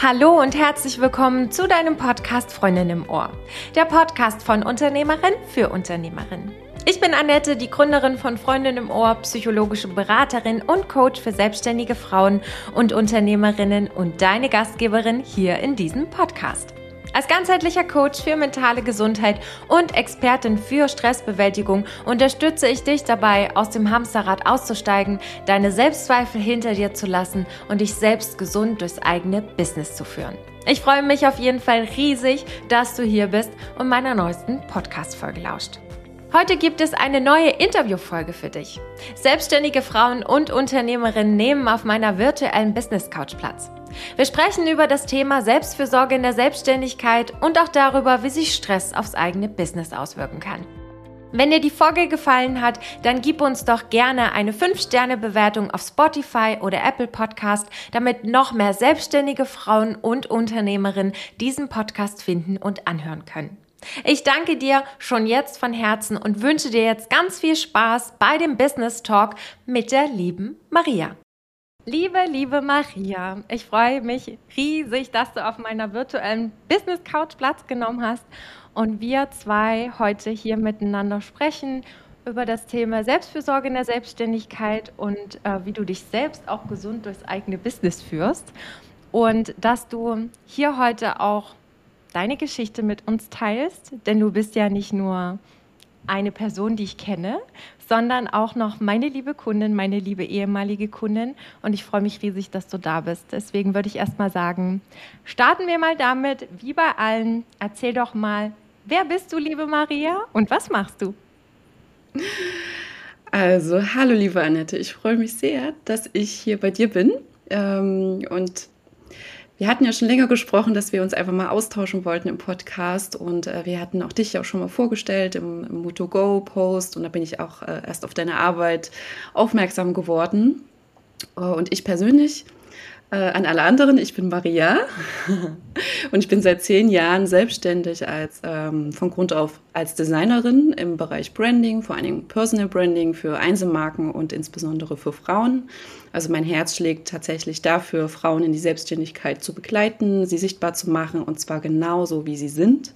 Hallo und herzlich willkommen zu deinem Podcast Freundin im Ohr. Der Podcast von Unternehmerin für Unternehmerin. Ich bin Annette, die Gründerin von Freundin im Ohr, psychologische Beraterin und Coach für selbstständige Frauen und Unternehmerinnen und deine Gastgeberin hier in diesem Podcast. Als ganzheitlicher Coach für mentale Gesundheit und Expertin für Stressbewältigung unterstütze ich dich dabei, aus dem Hamsterrad auszusteigen, deine Selbstzweifel hinter dir zu lassen und dich selbst gesund durchs eigene Business zu führen. Ich freue mich auf jeden Fall riesig, dass du hier bist und meiner neuesten Podcast-Folge lauscht. Heute gibt es eine neue Interviewfolge für dich. Selbstständige Frauen und Unternehmerinnen nehmen auf meiner virtuellen Business Couch Platz. Wir sprechen über das Thema Selbstfürsorge in der Selbstständigkeit und auch darüber, wie sich Stress aufs eigene Business auswirken kann. Wenn dir die Folge gefallen hat, dann gib uns doch gerne eine 5-Sterne-Bewertung auf Spotify oder Apple Podcast, damit noch mehr selbstständige Frauen und Unternehmerinnen diesen Podcast finden und anhören können. Ich danke dir schon jetzt von Herzen und wünsche dir jetzt ganz viel Spaß bei dem Business Talk mit der lieben Maria. Liebe, liebe Maria, ich freue mich riesig, dass du auf meiner virtuellen Business Couch Platz genommen hast und wir zwei heute hier miteinander sprechen über das Thema Selbstfürsorge in der Selbstständigkeit und äh, wie du dich selbst auch gesund durchs eigene Business führst und dass du hier heute auch deine Geschichte mit uns teilst, denn du bist ja nicht nur eine Person, die ich kenne, sondern auch noch meine liebe Kundin, meine liebe ehemalige Kundin. Und ich freue mich riesig, dass du da bist. Deswegen würde ich erst mal sagen, starten wir mal damit, wie bei allen. Erzähl doch mal, wer bist du, liebe Maria, und was machst du? Also, hallo, liebe Annette. Ich freue mich sehr, dass ich hier bei dir bin. Ähm, und wir hatten ja schon länger gesprochen, dass wir uns einfach mal austauschen wollten im Podcast und äh, wir hatten auch dich auch schon mal vorgestellt im, im Muto Go Post und da bin ich auch äh, erst auf deine Arbeit aufmerksam geworden. Uh, und ich persönlich äh, an alle anderen, ich bin Maria und ich bin seit zehn Jahren selbstständig als ähm, von Grund auf als Designerin im Bereich Branding, vor allen Dingen Personal Branding für Einzelmarken und insbesondere für Frauen. Also mein Herz schlägt tatsächlich dafür, Frauen in die Selbstständigkeit zu begleiten, sie sichtbar zu machen und zwar genauso, wie sie sind.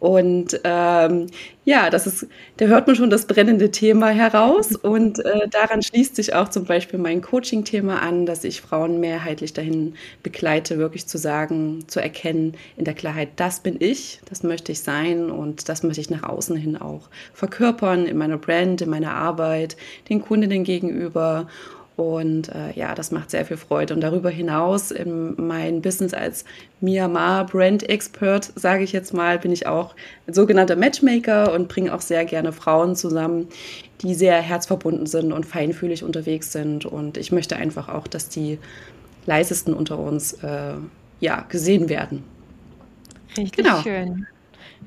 Und ähm, ja, das ist, da hört man schon das brennende Thema heraus. Und äh, daran schließt sich auch zum Beispiel mein Coaching-Thema an, dass ich Frauen mehrheitlich dahin begleite, wirklich zu sagen, zu erkennen in der Klarheit, das bin ich, das möchte ich sein und das möchte ich nach außen hin auch verkörpern in meiner Brand, in meiner Arbeit, den Kundinnen gegenüber. Und äh, ja, das macht sehr viel Freude. Und darüber hinaus in mein Business als Myanmar Brand Expert, sage ich jetzt mal, bin ich auch ein sogenannter Matchmaker und bringe auch sehr gerne Frauen zusammen, die sehr herzverbunden sind und feinfühlig unterwegs sind. Und ich möchte einfach auch, dass die leisesten unter uns äh, ja, gesehen werden. Richtig genau. schön.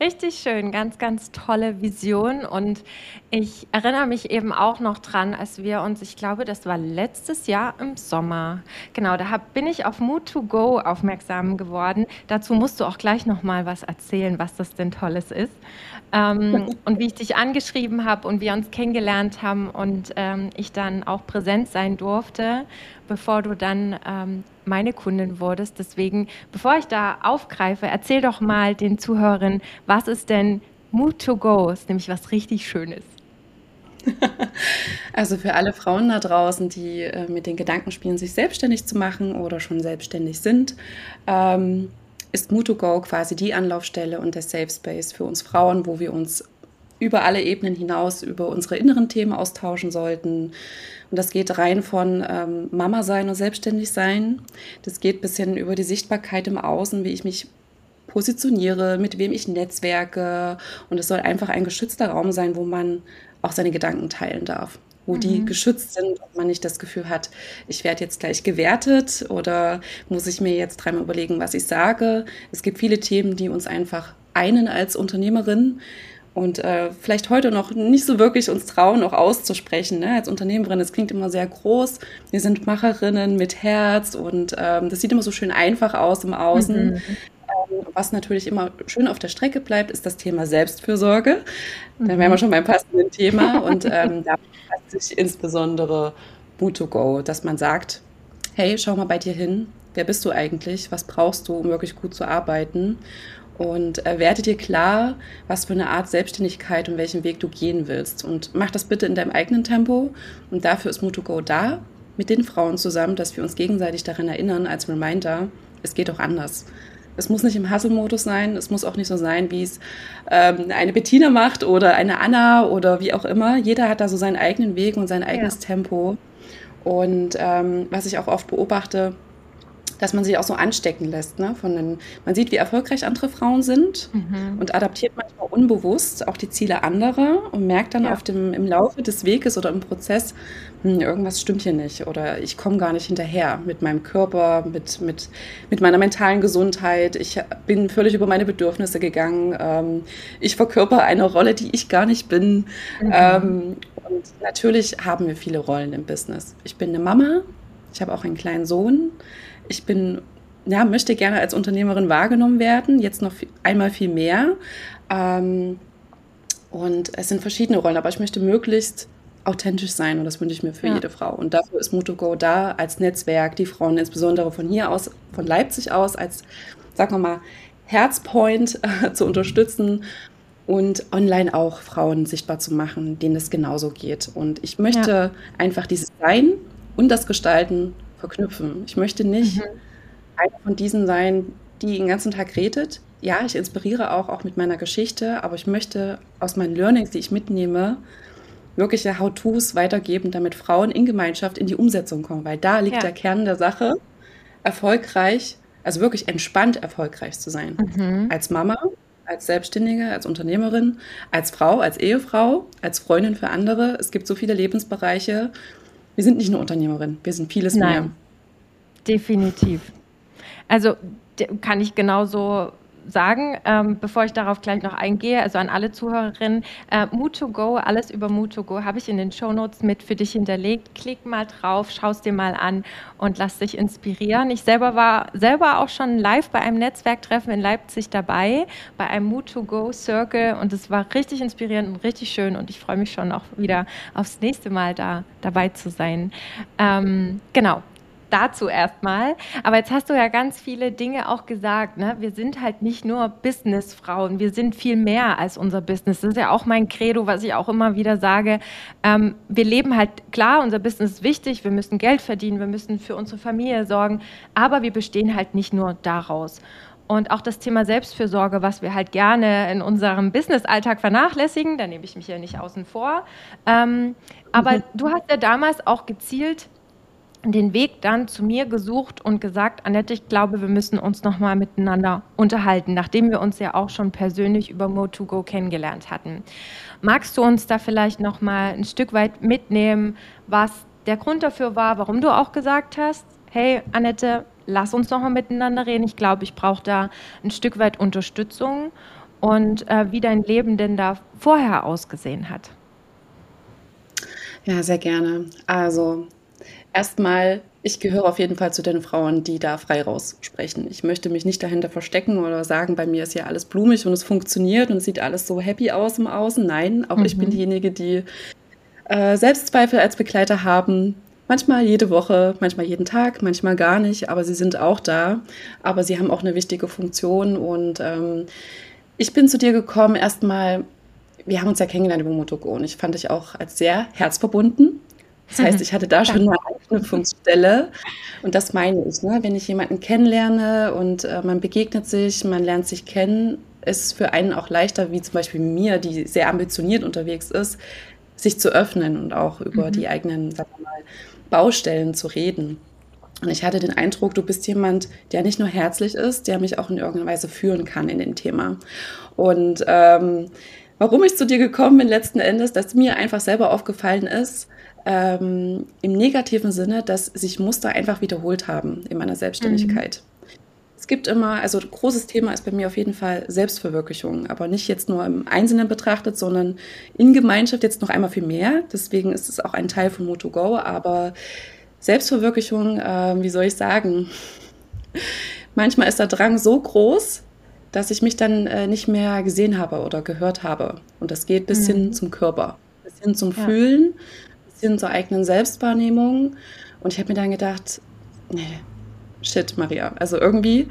Richtig schön, ganz, ganz tolle Vision. Und ich erinnere mich eben auch noch dran, als wir uns, ich glaube, das war letztes Jahr im Sommer, genau, da hab, bin ich auf Mood2Go aufmerksam geworden. Dazu musst du auch gleich noch mal was erzählen, was das denn Tolles ist. Ähm, und wie ich dich angeschrieben habe und wir uns kennengelernt haben und ähm, ich dann auch präsent sein durfte, bevor du dann ähm, meine Kundin wurdest. Deswegen, bevor ich da aufgreife, erzähl doch mal den Zuhörern, was ist denn Mood to Go? Ist nämlich was richtig Schönes. Also für alle Frauen da draußen, die äh, mit den Gedanken spielen, sich selbstständig zu machen oder schon selbstständig sind, ähm, ist Muto-Go quasi die Anlaufstelle und der Safe Space für uns Frauen, wo wir uns über alle Ebenen hinaus über unsere inneren Themen austauschen sollten. Und das geht rein von ähm, Mama sein und selbstständig sein. Das geht bis hin über die Sichtbarkeit im Außen, wie ich mich positioniere, mit wem ich netzwerke. Und es soll einfach ein geschützter Raum sein, wo man auch seine Gedanken teilen darf wo mhm. die geschützt sind und man nicht das Gefühl hat, ich werde jetzt gleich gewertet oder muss ich mir jetzt dreimal überlegen, was ich sage. Es gibt viele Themen, die uns einfach einen als Unternehmerin und äh, vielleicht heute noch nicht so wirklich uns trauen, auch auszusprechen. Ne? Als Unternehmerin, das klingt immer sehr groß. Wir sind Macherinnen mit Herz und ähm, das sieht immer so schön einfach aus im Außen. Mhm. Ähm, was natürlich immer schön auf der Strecke bleibt, ist das Thema Selbstfürsorge. Mhm. Da wären wir schon beim passenden Thema und ähm, da passt sich insbesondere Mood to Go, dass man sagt, hey, schau mal bei dir hin, wer bist du eigentlich, was brauchst du, um wirklich gut zu arbeiten und äh, werde dir klar, was für eine Art Selbstständigkeit und welchen Weg du gehen willst. Und mach das bitte in deinem eigenen Tempo. Und dafür ist Mutugo da, mit den Frauen zusammen, dass wir uns gegenseitig daran erinnern, als Reminder, es geht auch anders. Es muss nicht im Hustle-Modus sein, es muss auch nicht so sein, wie es ähm, eine Bettina macht oder eine Anna oder wie auch immer. Jeder hat da so seinen eigenen Weg und sein eigenes ja. Tempo. Und ähm, was ich auch oft beobachte, dass man sich auch so anstecken lässt. Ne? Von den, man sieht, wie erfolgreich andere Frauen sind mhm. und adaptiert manchmal unbewusst auch die Ziele anderer und merkt dann ja. auf dem, im Laufe des Weges oder im Prozess, hm, irgendwas stimmt hier nicht oder ich komme gar nicht hinterher mit meinem Körper, mit, mit, mit meiner mentalen Gesundheit. Ich bin völlig über meine Bedürfnisse gegangen. Ähm, ich verkörper eine Rolle, die ich gar nicht bin. Mhm. Ähm, und natürlich haben wir viele Rollen im Business. Ich bin eine Mama, ich habe auch einen kleinen Sohn ich bin, ja, möchte gerne als Unternehmerin wahrgenommen werden, jetzt noch viel, einmal viel mehr. Ähm, und es sind verschiedene Rollen, aber ich möchte möglichst authentisch sein und das wünsche ich mir für ja. jede Frau. Und dafür ist MotoGo da als Netzwerk, die Frauen insbesondere von hier aus, von Leipzig aus, als, sagen wir mal, Herzpoint äh, zu unterstützen und online auch Frauen sichtbar zu machen, denen es genauso geht. Und ich möchte ja. einfach dieses Sein und das Gestalten verknüpfen. Ich möchte nicht mhm. einer von diesen sein, die den ganzen Tag redet. Ja, ich inspiriere auch, auch mit meiner Geschichte, aber ich möchte aus meinen Learnings, die ich mitnehme, wirkliche How-Tos weitergeben, damit Frauen in Gemeinschaft in die Umsetzung kommen, weil da liegt ja. der Kern der Sache, erfolgreich, also wirklich entspannt erfolgreich zu sein. Mhm. Als Mama, als Selbstständige, als Unternehmerin, als Frau, als Ehefrau, als Freundin für andere. Es gibt so viele Lebensbereiche, wir sind nicht nur Unternehmerin, wir sind vieles Nein, mehr. Definitiv. Also kann ich genauso sagen, ähm, bevor ich darauf gleich noch eingehe, also an alle Zuhörerinnen, äh, Mood2Go, alles über Mood2Go habe ich in den Shownotes mit für dich hinterlegt. Klick mal drauf, schau es dir mal an und lass dich inspirieren. Ich selber war selber auch schon live bei einem Netzwerktreffen in Leipzig dabei, bei einem Mood2Go Circle und es war richtig inspirierend und richtig schön und ich freue mich schon auch wieder aufs nächste Mal da dabei zu sein. Ähm, genau, dazu erstmal. Aber jetzt hast du ja ganz viele Dinge auch gesagt. Ne? Wir sind halt nicht nur Businessfrauen, wir sind viel mehr als unser Business. Das ist ja auch mein Credo, was ich auch immer wieder sage. Ähm, wir leben halt, klar, unser Business ist wichtig, wir müssen Geld verdienen, wir müssen für unsere Familie sorgen, aber wir bestehen halt nicht nur daraus. Und auch das Thema Selbstfürsorge, was wir halt gerne in unserem Business-Alltag vernachlässigen, da nehme ich mich ja nicht außen vor. Ähm, aber mhm. du hast ja damals auch gezielt den Weg dann zu mir gesucht und gesagt, Annette, ich glaube, wir müssen uns noch mal miteinander unterhalten, nachdem wir uns ja auch schon persönlich über Mo2Go kennengelernt hatten. Magst du uns da vielleicht noch mal ein Stück weit mitnehmen, was der Grund dafür war, warum du auch gesagt hast, hey Annette, lass uns noch mal miteinander reden. Ich glaube, ich brauche da ein Stück weit Unterstützung und äh, wie dein Leben denn da vorher ausgesehen hat. Ja, sehr gerne. Also Erstmal, ich gehöre auf jeden Fall zu den Frauen, die da frei raussprechen. Ich möchte mich nicht dahinter verstecken oder sagen, bei mir ist ja alles blumig und es funktioniert und es sieht alles so happy aus im Außen. Nein, auch mhm. ich bin mhm. diejenige, die äh, Selbstzweifel als Begleiter haben. Manchmal jede Woche, manchmal jeden Tag, manchmal gar nicht, aber sie sind auch da. Aber sie haben auch eine wichtige Funktion und ähm, ich bin zu dir gekommen erstmal, wir haben uns ja kennengelernt über Motoko und ich fand dich auch als sehr herzverbunden. Das heißt, ich hatte da schon eine Anknüpfungsstelle. Und das meine ich, ne? wenn ich jemanden kennenlerne und äh, man begegnet sich, man lernt sich kennen, ist es für einen auch leichter, wie zum Beispiel mir, die sehr ambitioniert unterwegs ist, sich zu öffnen und auch über mhm. die eigenen sagen wir mal, Baustellen zu reden. Und ich hatte den Eindruck, du bist jemand, der nicht nur herzlich ist, der mich auch in irgendeiner Weise führen kann in dem Thema. Und ähm, warum ich zu dir gekommen bin letzten Endes, dass mir einfach selber aufgefallen ist, ähm, im negativen Sinne, dass sich Muster einfach wiederholt haben in meiner Selbstständigkeit. Mhm. Es gibt immer, also großes Thema ist bei mir auf jeden Fall Selbstverwirklichung, aber nicht jetzt nur im Einzelnen betrachtet, sondern in Gemeinschaft jetzt noch einmal viel mehr. Deswegen ist es auch ein Teil von Moto aber Selbstverwirklichung, äh, wie soll ich sagen, manchmal ist der Drang so groß, dass ich mich dann äh, nicht mehr gesehen habe oder gehört habe. Und das geht bis mhm. hin zum Körper, bis hin zum ja. Fühlen, hin zur eigenen Selbstwahrnehmung. Und ich habe mir dann gedacht, nee, shit, Maria. Also irgendwie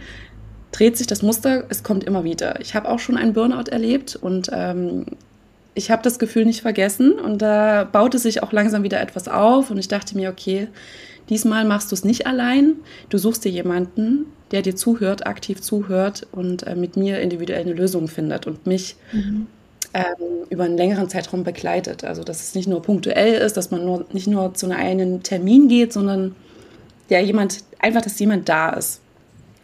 dreht sich das Muster, es kommt immer wieder. Ich habe auch schon einen Burnout erlebt und ähm, ich habe das Gefühl nicht vergessen und da baute sich auch langsam wieder etwas auf und ich dachte mir, okay, diesmal machst du es nicht allein, du suchst dir jemanden, der dir zuhört, aktiv zuhört und äh, mit mir individuell eine Lösung findet und mich mhm. Ähm, über einen längeren Zeitraum begleitet. Also dass es nicht nur punktuell ist, dass man nur, nicht nur zu einem Termin geht, sondern der jemand, einfach, dass jemand da ist.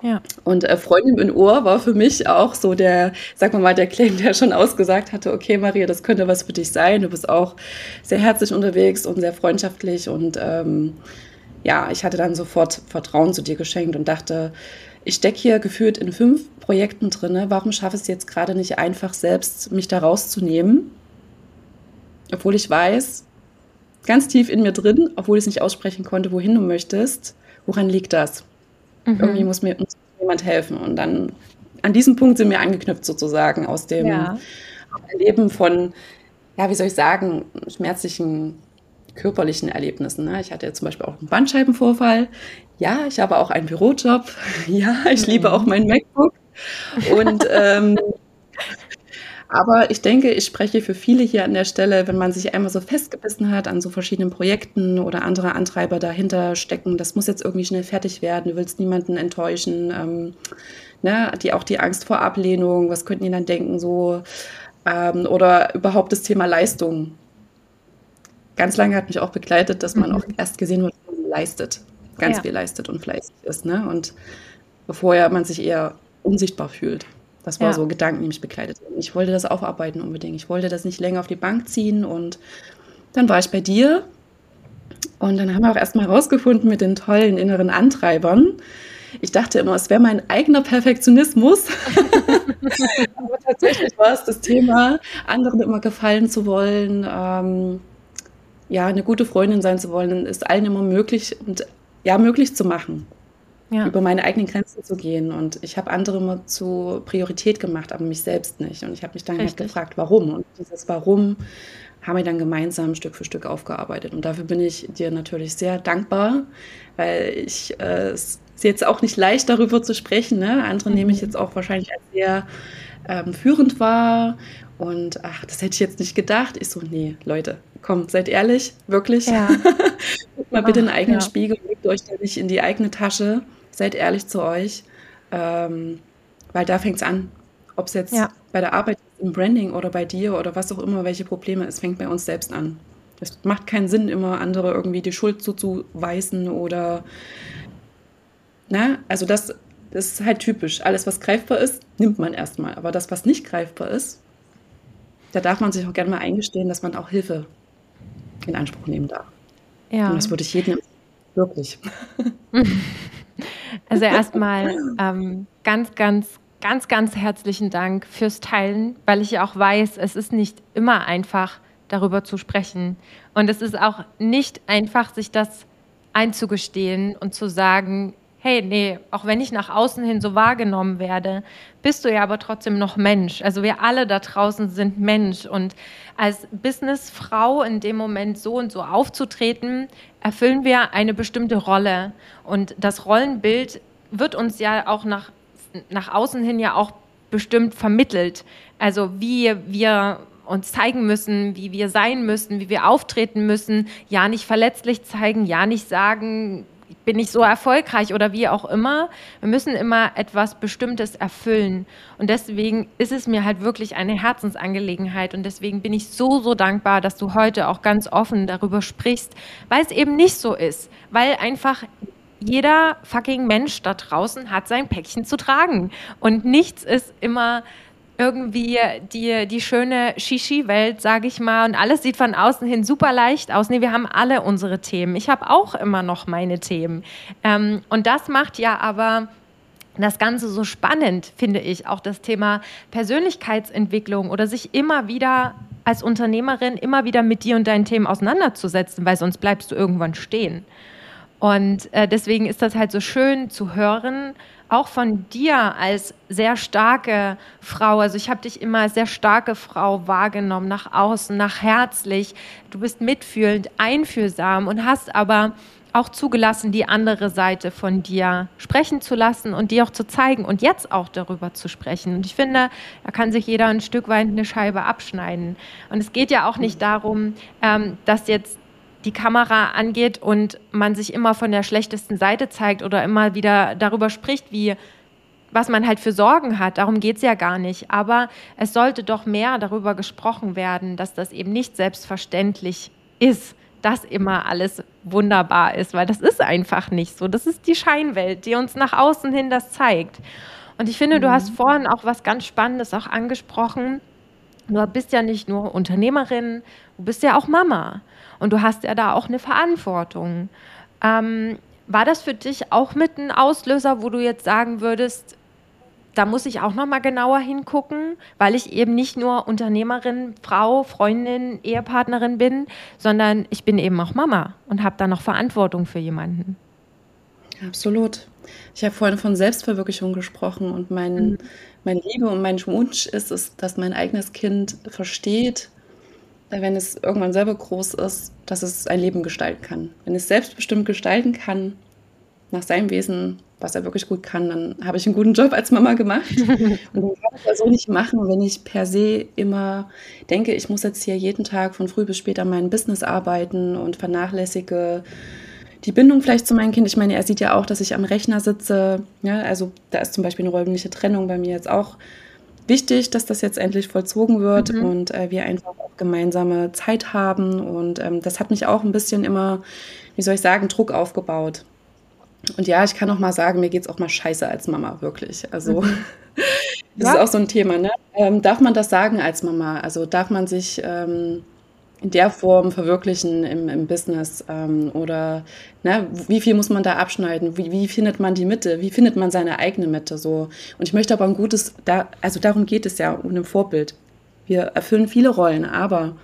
Ja. Und äh, Freundin in Ohr war für mich auch so der, sag mal mal, der Claim, der schon ausgesagt hatte, okay, Maria, das könnte was für dich sein. Du bist auch sehr herzlich unterwegs und sehr freundschaftlich. Und ähm, ja, ich hatte dann sofort Vertrauen zu dir geschenkt und dachte, ich stecke hier gefühlt in fünf Projekten drin. Warum schaffe ich es jetzt gerade nicht einfach selbst, mich da rauszunehmen? Obwohl ich weiß, ganz tief in mir drin, obwohl ich es nicht aussprechen konnte, wohin du möchtest, woran liegt das? Mhm. Irgendwie muss mir muss jemand helfen. Und dann an diesem Punkt sind wir angeknüpft sozusagen aus dem ja. Erleben von, ja, wie soll ich sagen, schmerzlichen körperlichen Erlebnissen. Ne? Ich hatte ja zum Beispiel auch einen Bandscheibenvorfall. Ja, ich habe auch einen Bürojob. Ja, ich mhm. liebe auch mein MacBook. Und ähm, aber ich denke, ich spreche für viele hier an der Stelle, wenn man sich einmal so festgebissen hat an so verschiedenen Projekten oder andere Antreiber dahinter stecken, das muss jetzt irgendwie schnell fertig werden, du willst niemanden enttäuschen, ähm, ne, die auch die Angst vor Ablehnung, was könnten die dann denken, so, ähm, oder überhaupt das Thema Leistung. Ganz lange hat mich auch begleitet, dass man mhm. auch erst gesehen wird, was man leistet, ganz ja. viel leistet und fleißig ist, ne, und bevor ja man sich eher unsichtbar fühlt. Das war ja. so Gedanken, die mich begleitet haben. Ich wollte das aufarbeiten unbedingt. Ich wollte das nicht länger auf die Bank ziehen. Und dann war ich bei dir. Und dann haben wir auch erstmal herausgefunden mit den tollen inneren Antreibern. Ich dachte immer, es wäre mein eigener Perfektionismus. Aber tatsächlich war es das Thema, anderen immer gefallen zu wollen, ähm, ja, eine gute Freundin sein zu wollen, es allen immer möglich und ja, möglich zu machen ja. über meine eigenen Grenzen zu gehen. Und ich habe andere immer zur Priorität gemacht, aber mich selbst nicht. Und ich habe mich dann halt gefragt, warum. Und dieses Warum haben wir dann gemeinsam Stück für Stück aufgearbeitet. Und dafür bin ich dir natürlich sehr dankbar, weil ich äh, es ist jetzt auch nicht leicht, darüber zu sprechen. Ne? Andere mhm. nehme ich mhm. jetzt auch wahrscheinlich als sehr ähm, führend wahr. Und ach, das hätte ich jetzt nicht gedacht. Ich so, nee, Leute, komm, seid ehrlich, wirklich. Ja. Guckt mal bitte in den eigenen ja. Spiegel, legt euch da nicht in die eigene Tasche seid ehrlich zu euch, ähm, weil da fängt es an. Ob es jetzt ja. bei der Arbeit im Branding oder bei dir oder was auch immer, welche Probleme, es fängt bei uns selbst an. Es macht keinen Sinn, immer andere irgendwie die Schuld zuzuweisen oder, na, also das, das ist halt typisch. Alles, was greifbar ist, nimmt man erstmal. Aber das, was nicht greifbar ist, da darf man sich auch gerne mal eingestehen, dass man auch Hilfe in Anspruch nehmen darf. Ja. Und das würde ich jedem wirklich. Also erstmal ähm, ganz, ganz, ganz, ganz herzlichen Dank fürs Teilen, weil ich ja auch weiß, es ist nicht immer einfach, darüber zu sprechen. Und es ist auch nicht einfach, sich das einzugestehen und zu sagen, hey, nee, auch wenn ich nach außen hin so wahrgenommen werde, bist du ja aber trotzdem noch Mensch. Also wir alle da draußen sind Mensch. Und als Businessfrau in dem Moment so und so aufzutreten, erfüllen wir eine bestimmte Rolle. Und das Rollenbild wird uns ja auch nach, nach außen hin ja auch bestimmt vermittelt. Also wie wir uns zeigen müssen, wie wir sein müssen, wie wir auftreten müssen, ja nicht verletzlich zeigen, ja nicht sagen, bin ich so erfolgreich oder wie auch immer. Wir müssen immer etwas Bestimmtes erfüllen. Und deswegen ist es mir halt wirklich eine Herzensangelegenheit. Und deswegen bin ich so, so dankbar, dass du heute auch ganz offen darüber sprichst, weil es eben nicht so ist. Weil einfach jeder fucking Mensch da draußen hat sein Päckchen zu tragen. Und nichts ist immer irgendwie die, die schöne Shishi-Welt, sage ich mal, und alles sieht von außen hin super leicht aus. Nee, wir haben alle unsere Themen. Ich habe auch immer noch meine Themen. Ähm, und das macht ja aber das Ganze so spannend, finde ich, auch das Thema Persönlichkeitsentwicklung oder sich immer wieder als Unternehmerin immer wieder mit dir und deinen Themen auseinanderzusetzen, weil sonst bleibst du irgendwann stehen. Und äh, deswegen ist das halt so schön zu hören, auch von dir als sehr starke Frau. Also ich habe dich immer als sehr starke Frau wahrgenommen, nach außen, nach herzlich. Du bist mitfühlend, einfühlsam und hast aber auch zugelassen, die andere Seite von dir sprechen zu lassen und dir auch zu zeigen und jetzt auch darüber zu sprechen. Und ich finde, da kann sich jeder ein Stück weit eine Scheibe abschneiden. Und es geht ja auch nicht darum, ähm, dass jetzt die Kamera angeht und man sich immer von der schlechtesten Seite zeigt oder immer wieder darüber spricht, wie was man halt für Sorgen hat. Darum geht es ja gar nicht. Aber es sollte doch mehr darüber gesprochen werden, dass das eben nicht selbstverständlich ist, dass immer alles wunderbar ist, weil das ist einfach nicht so. Das ist die Scheinwelt, die uns nach außen hin das zeigt. Und ich finde, mhm. du hast vorhin auch was ganz Spannendes auch angesprochen. Du bist ja nicht nur Unternehmerin, du bist ja auch Mama. Und du hast ja da auch eine Verantwortung. Ähm, war das für dich auch mit ein Auslöser, wo du jetzt sagen würdest, da muss ich auch noch mal genauer hingucken, weil ich eben nicht nur Unternehmerin, Frau, Freundin, Ehepartnerin bin, sondern ich bin eben auch Mama und habe da noch Verantwortung für jemanden. Absolut. Ich habe vorhin von Selbstverwirklichung gesprochen und mein, mhm. Mein Liebe und mein Wunsch ist es, dass mein eigenes Kind versteht, wenn es irgendwann selber groß ist, dass es ein Leben gestalten kann. Wenn es selbstbestimmt gestalten kann, nach seinem Wesen, was er wirklich gut kann, dann habe ich einen guten Job als Mama gemacht. Und dann kann ich das so nicht machen, wenn ich per se immer denke, ich muss jetzt hier jeden Tag von früh bis spät an meinem Business arbeiten und vernachlässige die Bindung vielleicht zu meinem Kind. Ich meine, er sieht ja auch, dass ich am Rechner sitze. Ja, also da ist zum Beispiel eine räumliche Trennung bei mir jetzt auch wichtig, dass das jetzt endlich vollzogen wird mhm. und äh, wir einfach auch gemeinsame Zeit haben. Und ähm, das hat mich auch ein bisschen immer, wie soll ich sagen, Druck aufgebaut. Und ja, ich kann auch mal sagen, mir geht es auch mal scheiße als Mama, wirklich. Also mhm. das ja. ist auch so ein Thema. Ne? Ähm, darf man das sagen als Mama? Also darf man sich ähm, in der Form verwirklichen im, im Business? Ähm, oder ne, wie viel muss man da abschneiden? Wie, wie, findet man die Mitte? Wie findet man seine eigene Mitte? So? Und ich möchte aber ein gutes, da, also darum geht es ja, um ein Vorbild. Wir erfüllen viele Rollen, aber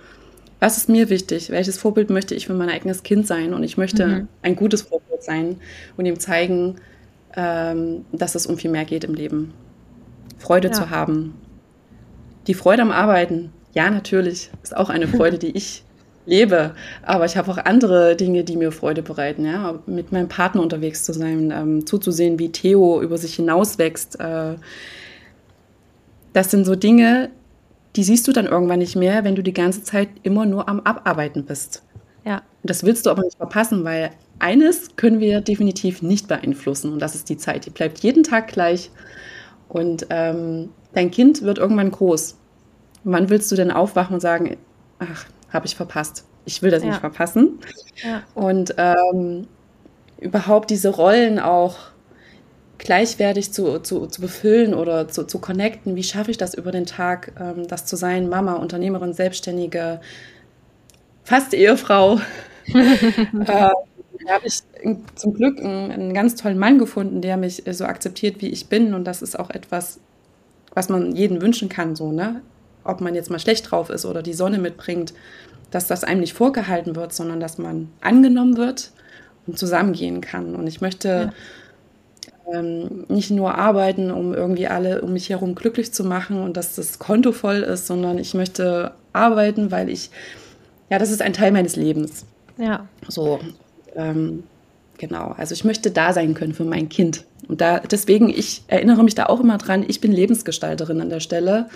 was ist mir wichtig? Welches Vorbild möchte ich für mein eigenes Kind sein? Und ich möchte mhm. ein gutes Vorbild sein und ihm zeigen, ähm, dass es um viel mehr geht im Leben. Freude ja. zu haben. Die Freude am Arbeiten, ja, natürlich. Ist auch eine Freude, die ich lebe. Aber ich habe auch andere Dinge, die mir Freude bereiten. Ja? Mit meinem Partner unterwegs zu sein, ähm, zuzusehen, wie Theo über sich hinauswächst. Äh, das sind so Dinge, die siehst du dann irgendwann nicht mehr, wenn du die ganze Zeit immer nur am Abarbeiten bist. Ja. Das willst du aber nicht verpassen, weil eines können wir definitiv nicht beeinflussen und das ist die Zeit. Die bleibt jeden Tag gleich und ähm, dein Kind wird irgendwann groß wann willst du denn aufwachen und sagen, ach, habe ich verpasst. Ich will das ja. nicht verpassen. Ja. Und ähm, überhaupt diese Rollen auch gleichwertig zu, zu, zu befüllen oder zu, zu connecten. Wie schaffe ich das über den Tag, ähm, das zu sein? Mama, Unternehmerin, Selbstständige, fast Ehefrau. äh, da habe ich zum Glück einen, einen, ganz tollen Mann gefunden, der mich so akzeptiert, wie ich bin. Und das ist auch etwas, was man jeden wünschen kann, so, ne? Ob man jetzt mal schlecht drauf ist oder die Sonne mitbringt, dass das einem nicht vorgehalten wird, sondern dass man angenommen wird und zusammengehen kann. Und ich möchte ja. ähm, nicht nur arbeiten, um irgendwie alle um mich herum glücklich zu machen und dass das Konto voll ist, sondern ich möchte arbeiten, weil ich, ja, das ist ein Teil meines Lebens. Ja. So, ähm, genau. Also ich möchte da sein können für mein Kind. Und da, deswegen, ich erinnere mich da auch immer dran, ich bin Lebensgestalterin an der Stelle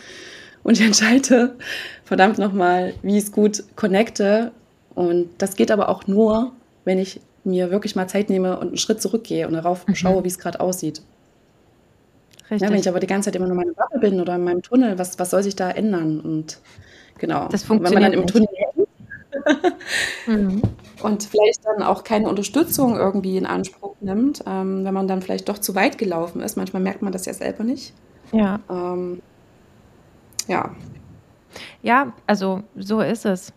und ich entscheide verdammt nochmal, wie ich es gut connecte. Und das geht aber auch nur, wenn ich mir wirklich mal Zeit nehme und einen Schritt zurückgehe und darauf mhm. schaue, wie es gerade aussieht. Richtig. Ja, wenn ich aber die ganze Zeit immer nur meine Bubble bin oder in meinem Tunnel, was, was soll sich da ändern? Und genau. Das funktioniert wenn man dann im Tunnel mhm. und vielleicht dann auch keine Unterstützung irgendwie in Anspruch nimmt, ähm, wenn man dann vielleicht doch zu weit gelaufen ist. Manchmal merkt man das ja selber nicht. Ja. Ähm, ja. Ja, also so ist es.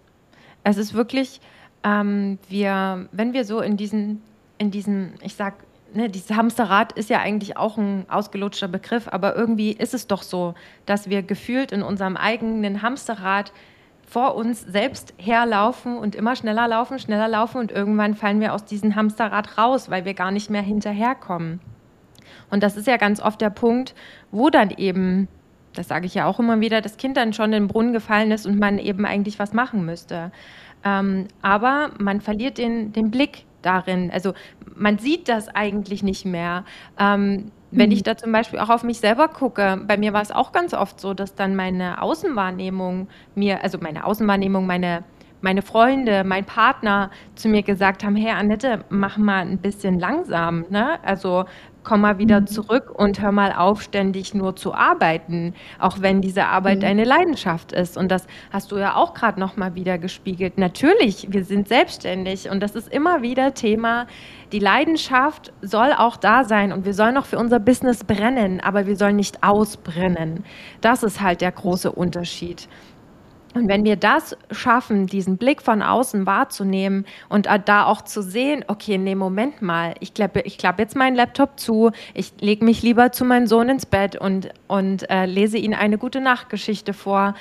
Es ist wirklich, ähm, wir, wenn wir so in diesen, in diesen, ich sag, ne, dieses Hamsterrad ist ja eigentlich auch ein ausgelutschter Begriff, aber irgendwie ist es doch so, dass wir gefühlt in unserem eigenen Hamsterrad vor uns selbst herlaufen und immer schneller laufen, schneller laufen und irgendwann fallen wir aus diesem Hamsterrad raus, weil wir gar nicht mehr hinterherkommen. Und das ist ja ganz oft der Punkt, wo dann eben, das sage ich ja auch immer wieder, das Kind dann schon in den Brunnen gefallen ist und man eben eigentlich was machen müsste. Ähm, aber man verliert den, den Blick darin. Also man sieht das eigentlich nicht mehr. Ähm, wenn ich mhm. da zum Beispiel auch auf mich selber gucke, bei mir war es auch ganz oft so, dass dann meine Außenwahrnehmung mir, also meine Außenwahrnehmung, meine, meine Freunde, mein Partner zu mir gesagt haben, hey Annette, mach mal ein bisschen langsam, ne? Also komm mal wieder mhm. zurück und hör mal auf, ständig nur zu arbeiten, auch wenn diese Arbeit mhm. deine Leidenschaft ist. Und das hast du ja auch gerade noch mal wieder gespiegelt. Natürlich, wir sind selbstständig und das ist immer wieder Thema. Die Leidenschaft soll auch da sein und wir sollen auch für unser Business brennen, aber wir sollen nicht ausbrennen. Das ist halt der große Unterschied. Und wenn wir das schaffen, diesen Blick von außen wahrzunehmen und da auch zu sehen, okay, nee, Moment mal, ich klappe ich klapp jetzt meinen Laptop zu, ich lege mich lieber zu meinem Sohn ins Bett und, und äh, lese ihm eine gute Nachtgeschichte vor.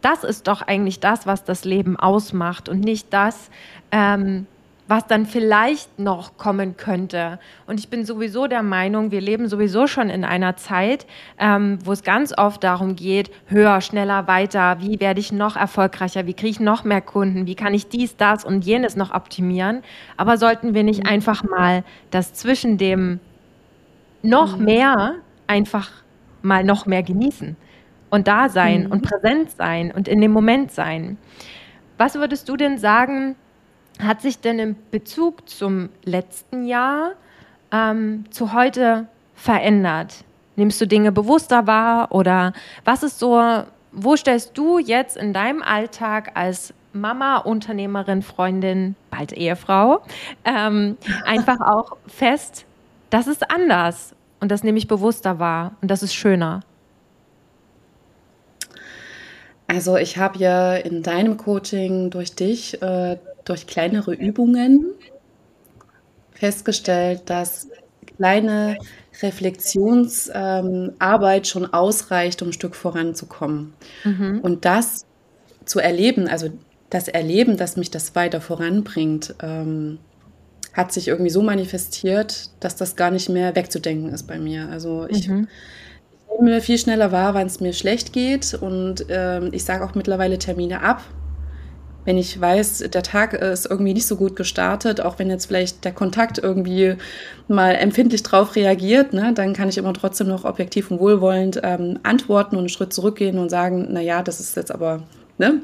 Das ist doch eigentlich das, was das Leben ausmacht und nicht das, ähm, was dann vielleicht noch kommen könnte. Und ich bin sowieso der Meinung, wir leben sowieso schon in einer Zeit, ähm, wo es ganz oft darum geht, höher, schneller, weiter, wie werde ich noch erfolgreicher, wie kriege ich noch mehr Kunden, wie kann ich dies, das und jenes noch optimieren. Aber sollten wir nicht einfach mal das zwischen dem noch mhm. mehr einfach mal noch mehr genießen und da sein mhm. und präsent sein und in dem Moment sein. Was würdest du denn sagen, hat sich denn im Bezug zum letzten Jahr ähm, zu heute verändert? Nimmst du Dinge bewusster wahr oder was ist so, wo stellst du jetzt in deinem Alltag als Mama, Unternehmerin, Freundin, bald Ehefrau, ähm, einfach auch fest, das ist anders und das nehme ich bewusster wahr und das ist schöner? Also ich habe ja in deinem Coaching durch dich äh, durch kleinere Übungen festgestellt, dass kleine Reflexionsarbeit ähm, schon ausreicht, um ein Stück voranzukommen. Mhm. Und das zu erleben, also das Erleben, dass mich das weiter voranbringt, ähm, hat sich irgendwie so manifestiert, dass das gar nicht mehr wegzudenken ist bei mir. Also ich, mhm. nehme viel schneller wahr, wann es mir schlecht geht und ähm, ich sage auch mittlerweile Termine ab, wenn ich weiß, der Tag ist irgendwie nicht so gut gestartet, auch wenn jetzt vielleicht der Kontakt irgendwie mal empfindlich drauf reagiert, ne, dann kann ich immer trotzdem noch objektiv und wohlwollend ähm, antworten und einen Schritt zurückgehen und sagen, na ja, das ist jetzt aber, ne,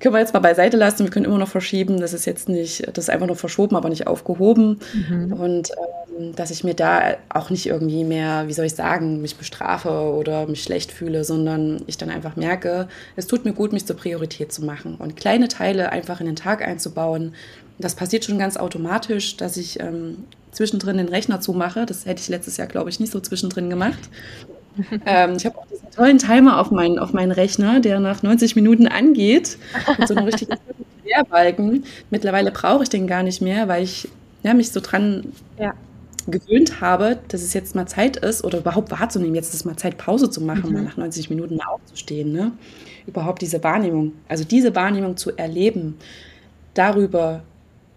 können wir jetzt mal beiseite lassen. Wir können immer noch verschieben. Das ist jetzt nicht, das ist einfach nur verschoben, aber nicht aufgehoben. Mhm. Und ähm, dass ich mir da auch nicht irgendwie mehr, wie soll ich sagen, mich bestrafe oder mich schlecht fühle, sondern ich dann einfach merke, es tut mir gut, mich zur Priorität zu machen und kleine Teile einfach in den Tag einzubauen. Das passiert schon ganz automatisch, dass ich ähm, zwischendrin den Rechner zumache. Das hätte ich letztes Jahr, glaube ich, nicht so zwischendrin gemacht. ähm, ich habe auch diesen tollen Timer auf meinen, auf meinen Rechner, der nach 90 Minuten angeht, mit so einem richtigen Querbalken. Mittlerweile brauche ich den gar nicht mehr, weil ich ja, mich so dran ja. Gewöhnt habe, dass es jetzt mal Zeit ist oder überhaupt wahrzunehmen, jetzt ist mal Zeit, Pause zu machen, mhm. mal nach 90 Minuten mal aufzustehen. Ne? Überhaupt diese Wahrnehmung, also diese Wahrnehmung zu erleben, darüber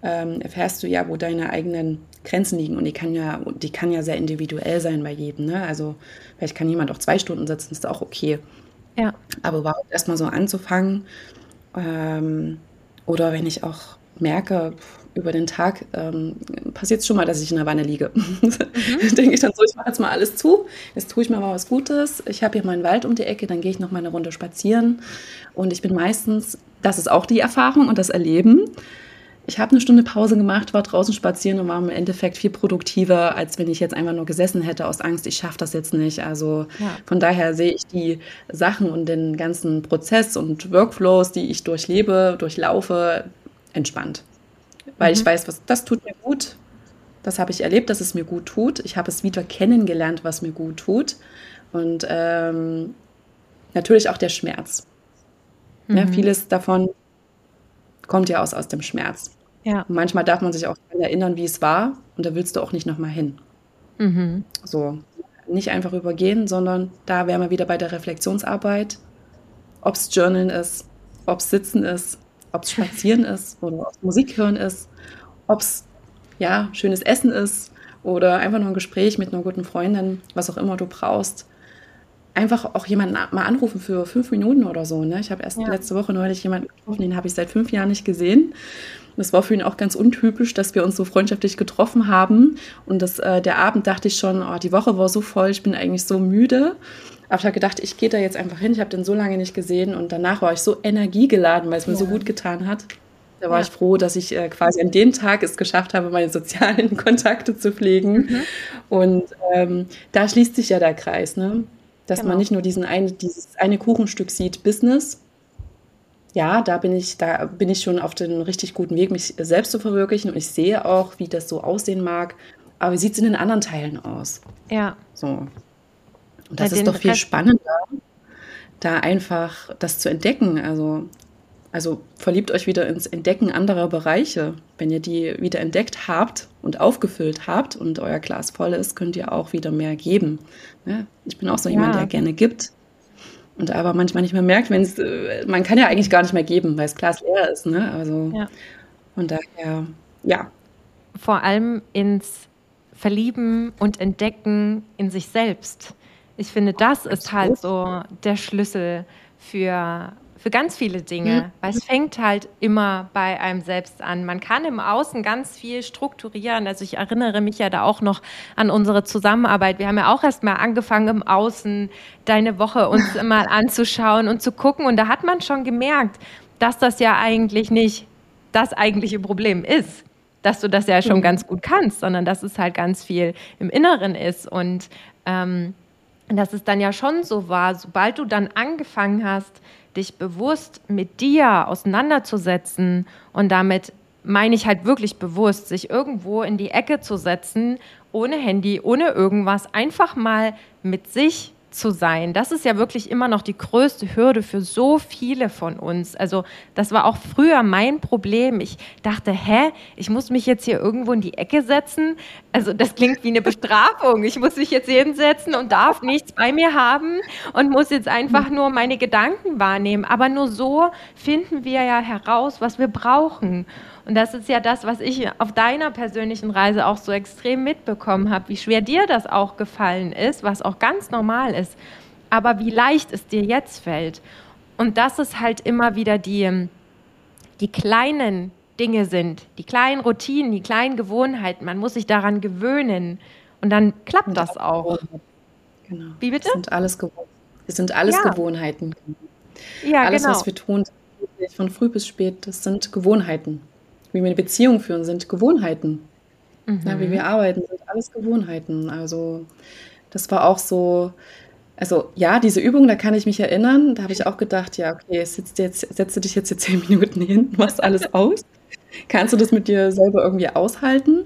ähm, erfährst du ja, wo deine eigenen Grenzen liegen. Und die kann ja, die kann ja sehr individuell sein bei jedem. Ne? Also vielleicht kann jemand auch zwei Stunden sitzen, ist auch okay. Ja. Aber überhaupt erstmal so anzufangen. Ähm, oder wenn ich auch merke, über den Tag ähm, passiert es schon mal, dass ich in der Wanne liege. Mhm. denke ich dann so, ich mache jetzt mal alles zu. Jetzt tue ich mir mal was Gutes. Ich habe hier meinen Wald um die Ecke, dann gehe ich noch mal eine Runde spazieren. Und ich bin meistens, das ist auch die Erfahrung und das Erleben, ich habe eine Stunde Pause gemacht, war draußen spazieren und war im Endeffekt viel produktiver, als wenn ich jetzt einfach nur gesessen hätte aus Angst, ich schaffe das jetzt nicht. Also ja. von daher sehe ich die Sachen und den ganzen Prozess und Workflows, die ich durchlebe, durchlaufe, entspannt. Weil mhm. ich weiß, was das tut mir gut. Das habe ich erlebt, dass es mir gut tut. Ich habe es wieder kennengelernt, was mir gut tut. Und ähm, natürlich auch der Schmerz. Mhm. Ja, vieles davon kommt ja aus, aus dem Schmerz. Ja. Und manchmal darf man sich auch daran erinnern, wie es war, und da willst du auch nicht nochmal hin. Mhm. So, nicht einfach übergehen, sondern da wären wir wieder bei der Reflexionsarbeit, ob es Journalen ist, ob es Sitzen ist, ob es Spazieren ist oder ob es Musik hören ist, ob es ja, schönes Essen ist oder einfach nur ein Gespräch mit einer guten Freundin, was auch immer du brauchst. Einfach auch jemanden mal anrufen für fünf Minuten oder so. Ne? Ich habe erst ja. letzte Woche neulich jemanden getroffen, den habe ich seit fünf Jahren nicht gesehen. Das war für ihn auch ganz untypisch, dass wir uns so freundschaftlich getroffen haben. Und das, äh, der Abend dachte ich schon, oh, die Woche war so voll, ich bin eigentlich so müde. Aber ich habe gedacht, ich gehe da jetzt einfach hin. Ich habe den so lange nicht gesehen und danach war ich so energiegeladen, weil es mir ja. so gut getan hat. Da war ja. ich froh, dass ich äh, quasi an dem Tag es geschafft habe, meine sozialen Kontakte zu pflegen. Mhm. Und ähm, da schließt sich ja der Kreis, ne? dass genau. man nicht nur diesen eine, dieses eine Kuchenstück sieht, Business. Ja, da bin ich, da bin ich schon auf dem richtig guten Weg, mich selbst zu verwirklichen. Und ich sehe auch, wie das so aussehen mag. Aber wie sieht es in den anderen Teilen aus? Ja. So. Und das Bei ist doch viel spannender, da einfach das zu entdecken. Also, also verliebt euch wieder ins Entdecken anderer Bereiche. Wenn ihr die wieder entdeckt habt und aufgefüllt habt und euer Glas voll ist, könnt ihr auch wieder mehr geben. Ja, ich bin auch so ja. jemand, der gerne gibt. Und aber manchmal nicht mehr merkt, wenn es, äh, man kann ja eigentlich gar nicht mehr geben, weil das Glas leer ist. Ne? Also ja. von daher, ja. Vor allem ins Verlieben und Entdecken in sich selbst. Ich finde, das ist halt so der Schlüssel für, für ganz viele Dinge. Mhm. Weil es fängt halt immer bei einem selbst an. Man kann im Außen ganz viel strukturieren. Also ich erinnere mich ja da auch noch an unsere Zusammenarbeit. Wir haben ja auch erst mal angefangen im Außen deine Woche uns mal anzuschauen und zu gucken. Und da hat man schon gemerkt, dass das ja eigentlich nicht das eigentliche Problem ist dass du das ja schon mhm. ganz gut kannst, sondern dass es halt ganz viel im Inneren ist. Und ähm, dass es dann ja schon so war, sobald du dann angefangen hast, dich bewusst mit dir auseinanderzusetzen. Und damit meine ich halt wirklich bewusst, sich irgendwo in die Ecke zu setzen, ohne Handy, ohne irgendwas, einfach mal mit sich zu sein. Das ist ja wirklich immer noch die größte Hürde für so viele von uns. Also das war auch früher mein Problem. Ich dachte, hä, ich muss mich jetzt hier irgendwo in die Ecke setzen. Also das klingt wie eine Bestrafung. Ich muss mich jetzt hinsetzen und darf nichts bei mir haben und muss jetzt einfach nur meine Gedanken wahrnehmen. Aber nur so finden wir ja heraus, was wir brauchen. Und das ist ja das, was ich auf deiner persönlichen Reise auch so extrem mitbekommen habe, wie schwer dir das auch gefallen ist, was auch ganz normal ist, aber wie leicht es dir jetzt fällt. Und das ist halt immer wieder die, die kleinen Dinge sind, die kleinen Routinen, die kleinen Gewohnheiten. Man muss sich daran gewöhnen und dann klappt das auch. Genau. Wie bitte? Das sind alles, das sind alles ja. Gewohnheiten. Ja, alles, genau. was wir tun, von früh bis spät, das sind Gewohnheiten wie wir eine Beziehung führen, sind Gewohnheiten. Mhm. Ja, wie wir arbeiten, sind alles Gewohnheiten. Also das war auch so, also ja, diese Übung, da kann ich mich erinnern, da habe ich auch gedacht, ja, okay, sitzt jetzt, setze dich jetzt hier zehn Minuten hin, machst alles aus. Kannst du das mit dir selber irgendwie aushalten?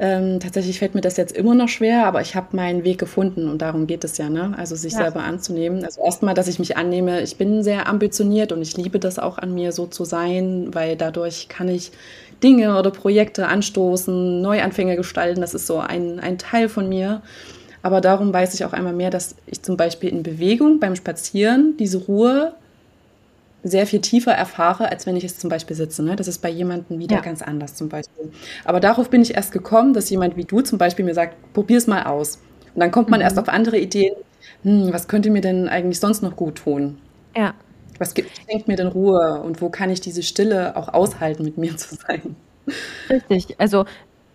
Ähm, tatsächlich fällt mir das jetzt immer noch schwer, aber ich habe meinen Weg gefunden und darum geht es ja, ne? Also sich ja. selber anzunehmen. Also erstmal, dass ich mich annehme, ich bin sehr ambitioniert und ich liebe das auch an mir so zu sein, weil dadurch kann ich Dinge oder Projekte anstoßen, Neuanfänge gestalten. Das ist so ein, ein Teil von mir. Aber darum weiß ich auch einmal mehr, dass ich zum Beispiel in Bewegung beim Spazieren diese Ruhe sehr viel tiefer erfahre, als wenn ich es zum Beispiel sitze. Ne? Das ist bei jemandem wieder ja. ganz anders zum Beispiel. Aber darauf bin ich erst gekommen, dass jemand wie du zum Beispiel mir sagt, probier es mal aus. Und dann kommt man mhm. erst auf andere Ideen, hm, was könnte mir denn eigentlich sonst noch gut tun? Ja. Was schenkt mir denn Ruhe und wo kann ich diese Stille auch aushalten, mit mir zu sein? Richtig, also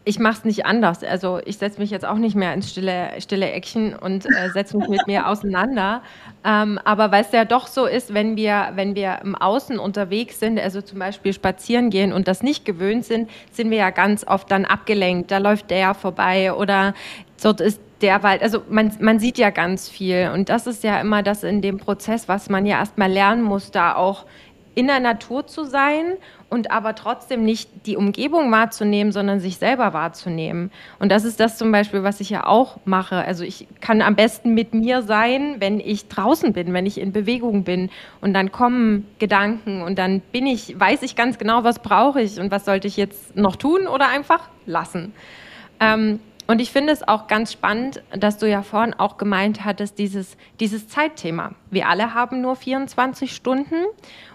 ich mache es nicht anders. Also ich setze mich jetzt auch nicht mehr ins stille, stille Eckchen und äh, setze mich mit mir auseinander. Ähm, aber weil es ja doch so ist, wenn wir, wenn wir im Außen unterwegs sind, also zum Beispiel spazieren gehen und das nicht gewöhnt sind, sind wir ja ganz oft dann abgelenkt. Da läuft der vorbei oder dort ist der Wald, also man, man sieht ja ganz viel und das ist ja immer das in dem Prozess, was man ja erstmal lernen muss, da auch in der Natur zu sein und aber trotzdem nicht die Umgebung wahrzunehmen, sondern sich selber wahrzunehmen. Und das ist das zum Beispiel, was ich ja auch mache. Also ich kann am besten mit mir sein, wenn ich draußen bin, wenn ich in Bewegung bin und dann kommen Gedanken und dann bin ich, weiß ich ganz genau, was brauche ich und was sollte ich jetzt noch tun oder einfach lassen. Ähm, und ich finde es auch ganz spannend, dass du ja vorhin auch gemeint hattest, dieses, dieses Zeitthema. Wir alle haben nur 24 Stunden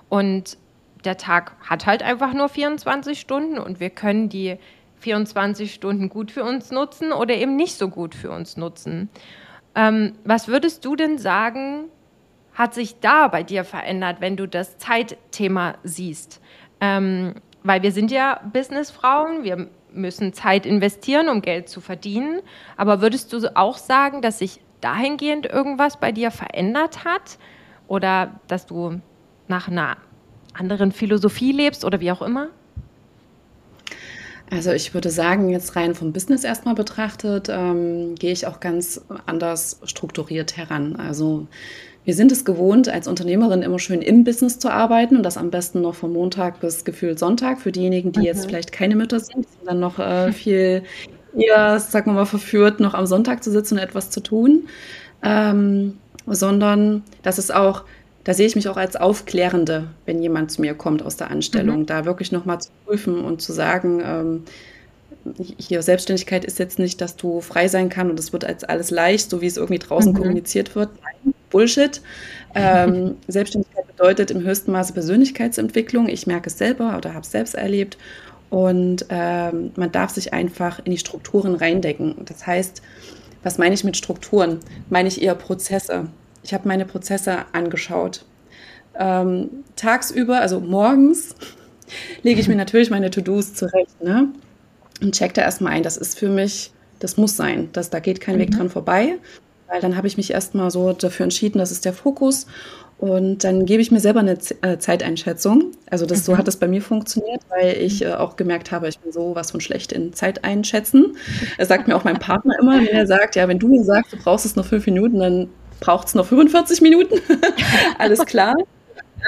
und der Tag hat halt einfach nur 24 Stunden und wir können die 24 Stunden gut für uns nutzen oder eben nicht so gut für uns nutzen. Ähm, was würdest du denn sagen, hat sich da bei dir verändert, wenn du das Zeitthema siehst? Ähm, weil wir sind ja Businessfrauen, wir müssen Zeit investieren, um Geld zu verdienen. Aber würdest du auch sagen, dass sich dahingehend irgendwas bei dir verändert hat? Oder dass du nach einer anderen Philosophie lebst oder wie auch immer? Also ich würde sagen, jetzt rein vom Business erstmal betrachtet, ähm, gehe ich auch ganz anders strukturiert heran. Also wir sind es gewohnt, als Unternehmerin immer schön im Business zu arbeiten und das am besten noch von Montag bis gefühlt Sonntag. Für diejenigen, die mhm. jetzt vielleicht keine Mütter sind, sind dann noch äh, viel eher, sagen wir mal, verführt, noch am Sonntag zu sitzen und etwas zu tun. Ähm, sondern das ist auch, da sehe ich mich auch als Aufklärende, wenn jemand zu mir kommt aus der Anstellung, mhm. da wirklich nochmal zu prüfen und zu sagen, ähm, hier Selbstständigkeit ist jetzt nicht, dass du frei sein kannst und es wird als alles leicht, so wie es irgendwie draußen mhm. kommuniziert wird. Nein, Bullshit. Ähm, Selbstständigkeit bedeutet im höchsten Maße Persönlichkeitsentwicklung. Ich merke es selber oder habe es selbst erlebt. Und ähm, man darf sich einfach in die Strukturen reindecken. Das heißt, was meine ich mit Strukturen? Meine ich eher Prozesse. Ich habe meine Prozesse angeschaut. Ähm, tagsüber, also morgens, lege ich mir natürlich meine To-Dos zurecht ne? und check da erstmal ein. Das ist für mich, das muss sein. Das, da geht kein mhm. Weg dran vorbei. Weil dann habe ich mich erstmal so dafür entschieden, das ist der Fokus. Und dann gebe ich mir selber eine Z äh, Zeiteinschätzung. Also das, mhm. so hat es bei mir funktioniert, weil ich äh, auch gemerkt habe, ich bin so was von schlecht in Zeiteinschätzen. Er sagt mir auch mein Partner immer, wenn er sagt, ja, wenn du mir sagst, du brauchst es noch fünf Minuten, dann braucht es noch 45 Minuten. Alles klar.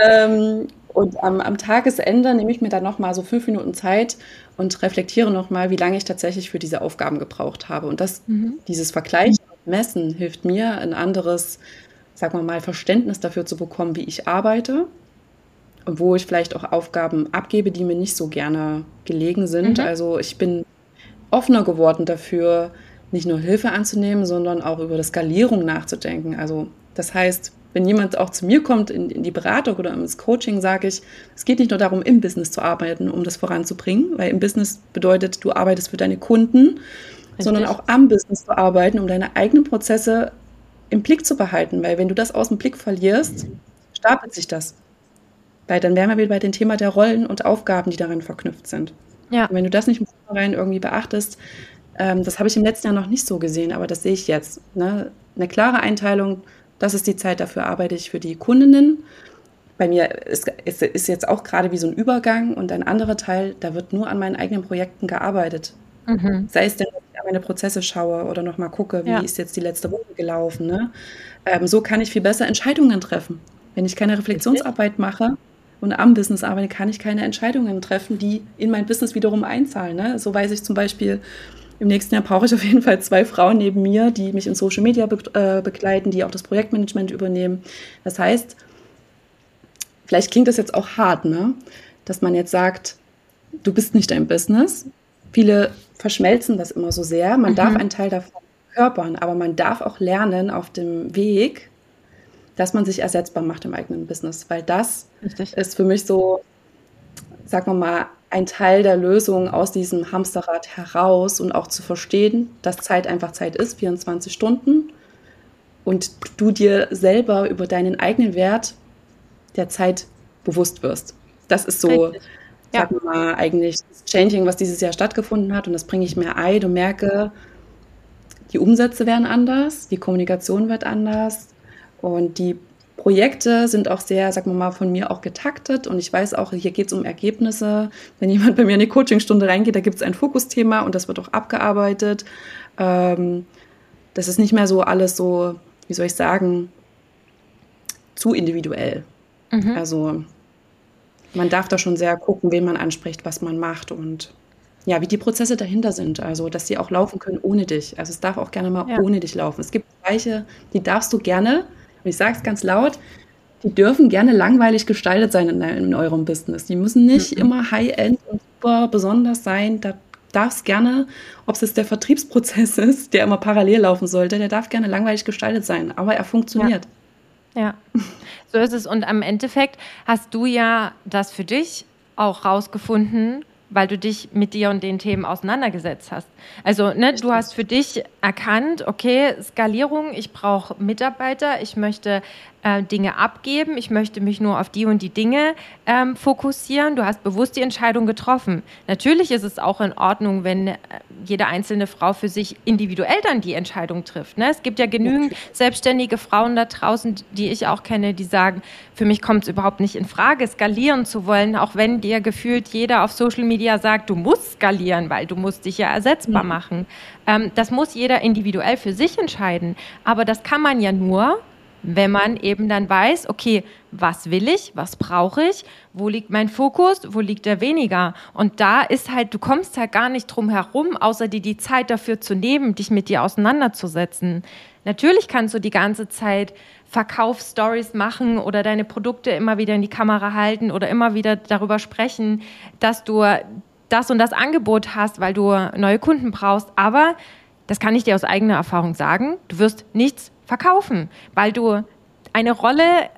ähm, und am, am, Tagesende nehme ich mir dann nochmal so fünf Minuten Zeit und reflektiere nochmal, wie lange ich tatsächlich für diese Aufgaben gebraucht habe. Und das, mhm. dieses Vergleichen Messen hilft mir, ein anderes, sagen wir mal, Verständnis dafür zu bekommen, wie ich arbeite und wo ich vielleicht auch Aufgaben abgebe, die mir nicht so gerne gelegen sind. Mhm. Also ich bin offener geworden dafür, nicht nur Hilfe anzunehmen, sondern auch über die Skalierung nachzudenken. Also das heißt, wenn jemand auch zu mir kommt in, in die Beratung oder ins Coaching, sage ich, es geht nicht nur darum, im Business zu arbeiten, um das voranzubringen, weil im Business bedeutet, du arbeitest für deine Kunden sondern auch am Business zu arbeiten, um deine eigenen Prozesse im Blick zu behalten. Weil wenn du das aus dem Blick verlierst, stapelt sich das. Weil dann wären wir wieder bei dem Thema der Rollen und Aufgaben, die darin verknüpft sind. Ja. Und wenn du das nicht im Vorhinein irgendwie beachtest, ähm, das habe ich im letzten Jahr noch nicht so gesehen, aber das sehe ich jetzt. Ne? Eine klare Einteilung, das ist die Zeit, dafür arbeite ich für die Kundinnen. Bei mir ist, ist, ist jetzt auch gerade wie so ein Übergang und ein anderer Teil, da wird nur an meinen eigenen Projekten gearbeitet. Mhm. Sei es denn, dass ich an meine Prozesse schaue oder nochmal gucke, wie ja. ist jetzt die letzte Woche gelaufen. Ne? Ähm, so kann ich viel besser Entscheidungen treffen. Wenn ich keine Reflexionsarbeit mache und am Business arbeite, kann ich keine Entscheidungen treffen, die in mein Business wiederum einzahlen. Ne? So weiß ich zum Beispiel, im nächsten Jahr brauche ich auf jeden Fall zwei Frauen neben mir, die mich in Social Media be äh, begleiten, die auch das Projektmanagement übernehmen. Das heißt, vielleicht klingt das jetzt auch hart, ne? dass man jetzt sagt, du bist nicht dein Business. Viele verschmelzen das immer so sehr. Man mhm. darf einen Teil davon körpern, aber man darf auch lernen auf dem Weg, dass man sich ersetzbar macht im eigenen Business, weil das Richtig. ist für mich so, sagen wir mal, ein Teil der Lösung aus diesem Hamsterrad heraus und auch zu verstehen, dass Zeit einfach Zeit ist, 24 Stunden und du dir selber über deinen eigenen Wert der Zeit bewusst wirst. Das ist so Richtig ja. mal, eigentlich das Changing, was dieses Jahr stattgefunden hat. Und das bringe ich mir ein und merke, die Umsätze werden anders, die Kommunikation wird anders und die Projekte sind auch sehr, sagen wir mal, von mir auch getaktet und ich weiß auch, hier geht es um Ergebnisse. Wenn jemand bei mir in die Coachingstunde reingeht, da gibt es ein Fokusthema und das wird auch abgearbeitet. Ähm, das ist nicht mehr so alles so, wie soll ich sagen, zu individuell. Mhm. Also man darf da schon sehr gucken, wen man anspricht, was man macht und ja, wie die Prozesse dahinter sind. Also, dass sie auch laufen können ohne dich. Also, es darf auch gerne mal ja. ohne dich laufen. Es gibt Bereiche, die darfst du gerne, und ich sage es ganz laut, die dürfen gerne langweilig gestaltet sein in, in eurem Business. Die müssen nicht mhm. immer high-end und super besonders sein. Da darf es gerne, ob es jetzt der Vertriebsprozess ist, der immer parallel laufen sollte, der darf gerne langweilig gestaltet sein, aber er funktioniert. Ja, so ist es. Und am Endeffekt hast du ja das für dich auch rausgefunden, weil du dich mit dir und den Themen auseinandergesetzt hast. Also, ne, du hast für dich erkannt, okay, Skalierung, ich brauche Mitarbeiter, ich möchte äh, Dinge abgeben, ich möchte mich nur auf die und die Dinge ähm, fokussieren. Du hast bewusst die Entscheidung getroffen. Natürlich ist es auch in Ordnung, wenn äh, jede einzelne Frau für sich individuell dann die Entscheidung trifft. Ne? Es gibt ja genügend selbstständige Frauen da draußen, die ich auch kenne, die sagen, für mich kommt es überhaupt nicht in Frage, skalieren zu wollen, auch wenn dir gefühlt jeder auf Social Media sagt, du musst skalieren, weil du musst dich ja ersetzbar mhm. machen. Ähm, das muss jeder individuell für sich entscheiden. Aber das kann man ja nur, wenn man eben dann weiß, okay, was will ich, was brauche ich, wo liegt mein Fokus, wo liegt er weniger. Und da ist halt, du kommst halt gar nicht drum herum, außer dir die Zeit dafür zu nehmen, dich mit dir auseinanderzusetzen. Natürlich kannst du die ganze Zeit Verkaufsstories machen oder deine Produkte immer wieder in die Kamera halten oder immer wieder darüber sprechen, dass du das und das Angebot hast, weil du neue Kunden brauchst. Aber das kann ich dir aus eigener Erfahrung sagen, du wirst nichts verkaufen, weil du eine Rolle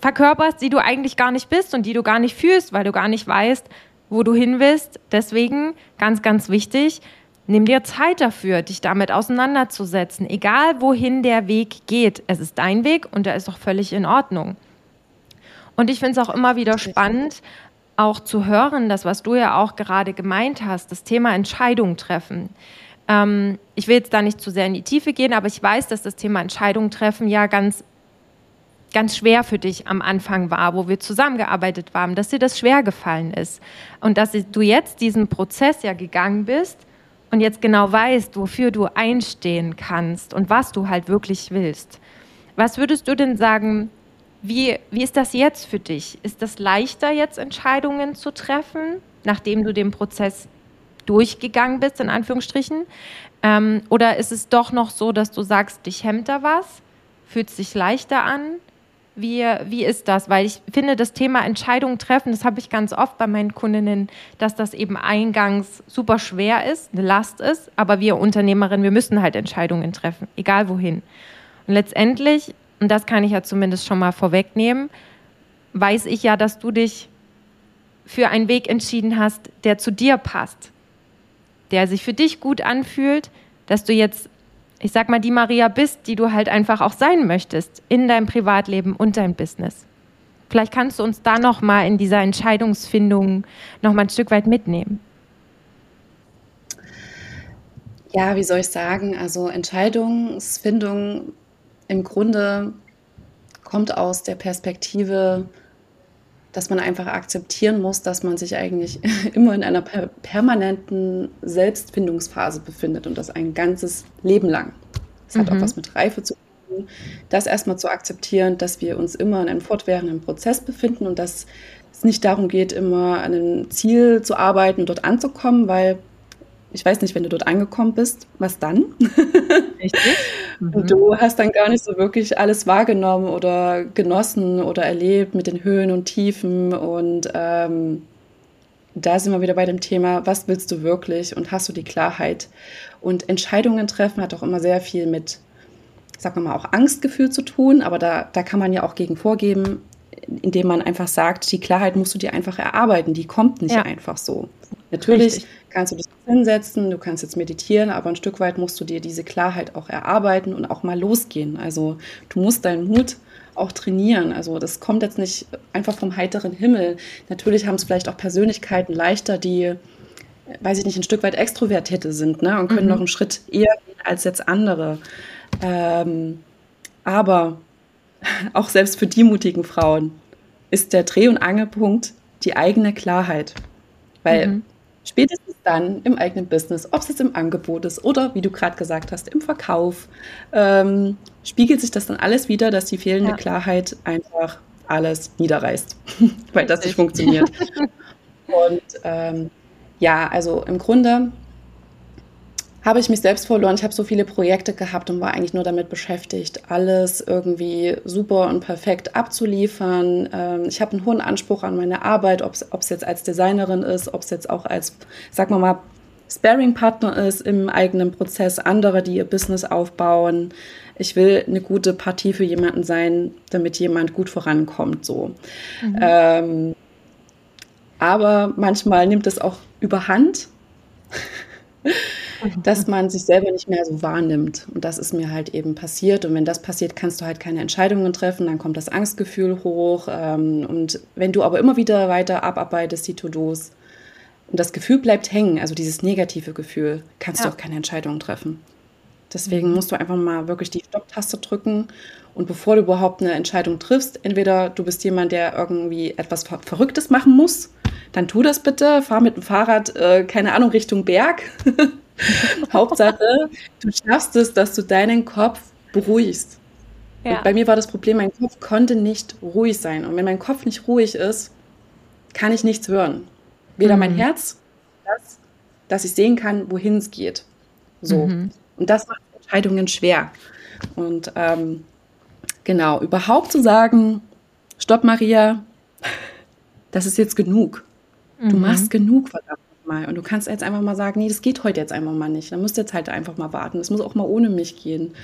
verkörperst, die du eigentlich gar nicht bist und die du gar nicht fühlst, weil du gar nicht weißt, wo du hin willst. Deswegen ganz, ganz wichtig, nimm dir Zeit dafür, dich damit auseinanderzusetzen, egal wohin der Weg geht. Es ist dein Weg und der ist auch völlig in Ordnung. Und ich finde es auch immer wieder spannend, auch zu hören, das, was du ja auch gerade gemeint hast, das Thema Entscheidung treffen. Ähm, ich will jetzt da nicht zu sehr in die Tiefe gehen, aber ich weiß, dass das Thema Entscheidung treffen ja ganz, ganz schwer für dich am Anfang war, wo wir zusammengearbeitet haben, dass dir das schwer gefallen ist. Und dass du jetzt diesen Prozess ja gegangen bist und jetzt genau weißt, wofür du einstehen kannst und was du halt wirklich willst. Was würdest du denn sagen, wie, wie ist das jetzt für dich? Ist das leichter, jetzt Entscheidungen zu treffen, nachdem du den Prozess durchgegangen bist, in Anführungsstrichen? Ähm, oder ist es doch noch so, dass du sagst, dich hemmt da was? Fühlt es sich leichter an? Wie, wie ist das? Weil ich finde, das Thema Entscheidungen treffen, das habe ich ganz oft bei meinen Kundinnen, dass das eben eingangs super schwer ist, eine Last ist, aber wir Unternehmerinnen, wir müssen halt Entscheidungen treffen, egal wohin. Und letztendlich, und das kann ich ja zumindest schon mal vorwegnehmen, weiß ich ja, dass du dich für einen Weg entschieden hast, der zu dir passt der sich für dich gut anfühlt, dass du jetzt, ich sag mal, die Maria bist, die du halt einfach auch sein möchtest in deinem Privatleben und dein Business. Vielleicht kannst du uns da noch mal in dieser Entscheidungsfindung noch mal ein Stück weit mitnehmen. Ja, wie soll ich sagen? Also Entscheidungsfindung im Grunde kommt aus der Perspektive, dass man einfach akzeptieren muss, dass man sich eigentlich immer in einer per permanenten Selbstfindungsphase befindet und das ein ganzes Leben lang. Das mhm. hat auch mhm. was mit Reife zu tun, das erstmal zu akzeptieren, dass wir uns immer in einem fortwährenden Prozess befinden und dass es nicht darum geht, immer an einem Ziel zu arbeiten und dort anzukommen, weil ich weiß nicht, wenn du dort angekommen bist, was dann? Richtig. Mhm. Du hast dann gar nicht so wirklich alles wahrgenommen oder genossen oder erlebt mit den Höhen und Tiefen. Und ähm, da sind wir wieder bei dem Thema, was willst du wirklich und hast du die Klarheit? Und Entscheidungen treffen hat auch immer sehr viel mit, sagen wir mal, auch Angstgefühl zu tun, aber da, da kann man ja auch gegen vorgeben, indem man einfach sagt, die Klarheit musst du dir einfach erarbeiten, die kommt nicht ja. einfach so. Natürlich Richtig. kannst du dich hinsetzen, du kannst jetzt meditieren, aber ein Stück weit musst du dir diese Klarheit auch erarbeiten und auch mal losgehen. Also du musst deinen Mut auch trainieren. Also das kommt jetzt nicht einfach vom heiteren Himmel. Natürlich haben es vielleicht auch Persönlichkeiten leichter, die, weiß ich nicht, ein Stück weit Extrovertierte sind ne? und können mhm. noch einen Schritt eher gehen als jetzt andere. Ähm, aber auch selbst für die mutigen Frauen ist der Dreh- und Angelpunkt die eigene Klarheit. Weil mhm. Spätestens dann im eigenen Business, ob es jetzt im Angebot ist oder wie du gerade gesagt hast, im Verkauf, ähm, spiegelt sich das dann alles wieder, dass die fehlende ja. Klarheit einfach alles niederreißt, weil das nicht funktioniert. Und ähm, ja, also im Grunde habe ich mich selbst verloren. Ich habe so viele Projekte gehabt und war eigentlich nur damit beschäftigt, alles irgendwie super und perfekt abzuliefern. Ähm, ich habe einen hohen Anspruch an meine Arbeit, ob es jetzt als Designerin ist, ob es jetzt auch als, sag mal mal, Sparing-Partner ist im eigenen Prozess, andere, die ihr Business aufbauen. ich will eine gute Partie für jemanden sein, damit jemand gut vorankommt. So. Mhm. Ähm, aber manchmal nimmt es auch überhand, dass man sich selber nicht mehr so wahrnimmt. Und das ist mir halt eben passiert. Und wenn das passiert, kannst du halt keine Entscheidungen treffen. Dann kommt das Angstgefühl hoch. Ähm, und wenn du aber immer wieder weiter abarbeitest, die To-Dos, und das Gefühl bleibt hängen, also dieses negative Gefühl, kannst ja. du auch keine Entscheidungen treffen. Deswegen mhm. musst du einfach mal wirklich die Stopp-Taste drücken und bevor du überhaupt eine Entscheidung triffst, entweder du bist jemand, der irgendwie etwas Verrücktes machen muss, dann tu das bitte, fahr mit dem Fahrrad, äh, keine Ahnung, Richtung Berg. Hauptsache, du schaffst es, dass du deinen Kopf beruhigst. Ja. Bei mir war das Problem, mein Kopf konnte nicht ruhig sein. Und wenn mein Kopf nicht ruhig ist, kann ich nichts hören. Weder mhm. mein Herz, das, dass ich sehen kann, wohin es geht. So. Mhm. Und das macht Entscheidungen schwer. Und ähm, genau, überhaupt zu sagen, stopp Maria, das ist jetzt genug. Mhm. Du machst genug, verdammt mal. Und du kannst jetzt einfach mal sagen, nee, das geht heute jetzt einfach mal nicht. Dann musst du jetzt halt einfach mal warten. Es muss auch mal ohne mich gehen.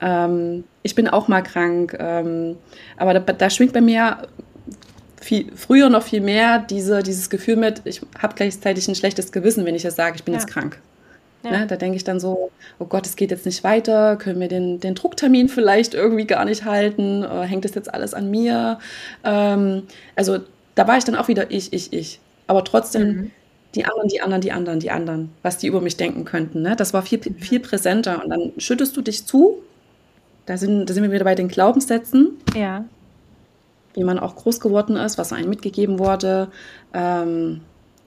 Ähm, ich bin auch mal krank. Ähm, aber da, da, schwingt bei mir viel, früher noch viel mehr diese, dieses Gefühl mit, ich habe gleichzeitig ein schlechtes Gewissen, wenn ich jetzt sage, ich bin ja. jetzt krank. Ja. Ne, da denke ich dann so, oh Gott, es geht jetzt nicht weiter, können wir den, den Drucktermin vielleicht irgendwie gar nicht halten, äh, hängt das jetzt alles an mir? Ähm, also da war ich dann auch wieder ich, ich, ich. Aber trotzdem mhm. Die anderen, die anderen, die anderen, die anderen, was die über mich denken könnten. Ne? Das war viel, viel präsenter. Und dann schüttest du dich zu. Da sind, da sind wir wieder bei den Glaubenssätzen. Ja. Wie man auch groß geworden ist, was einem mitgegeben wurde. Ähm,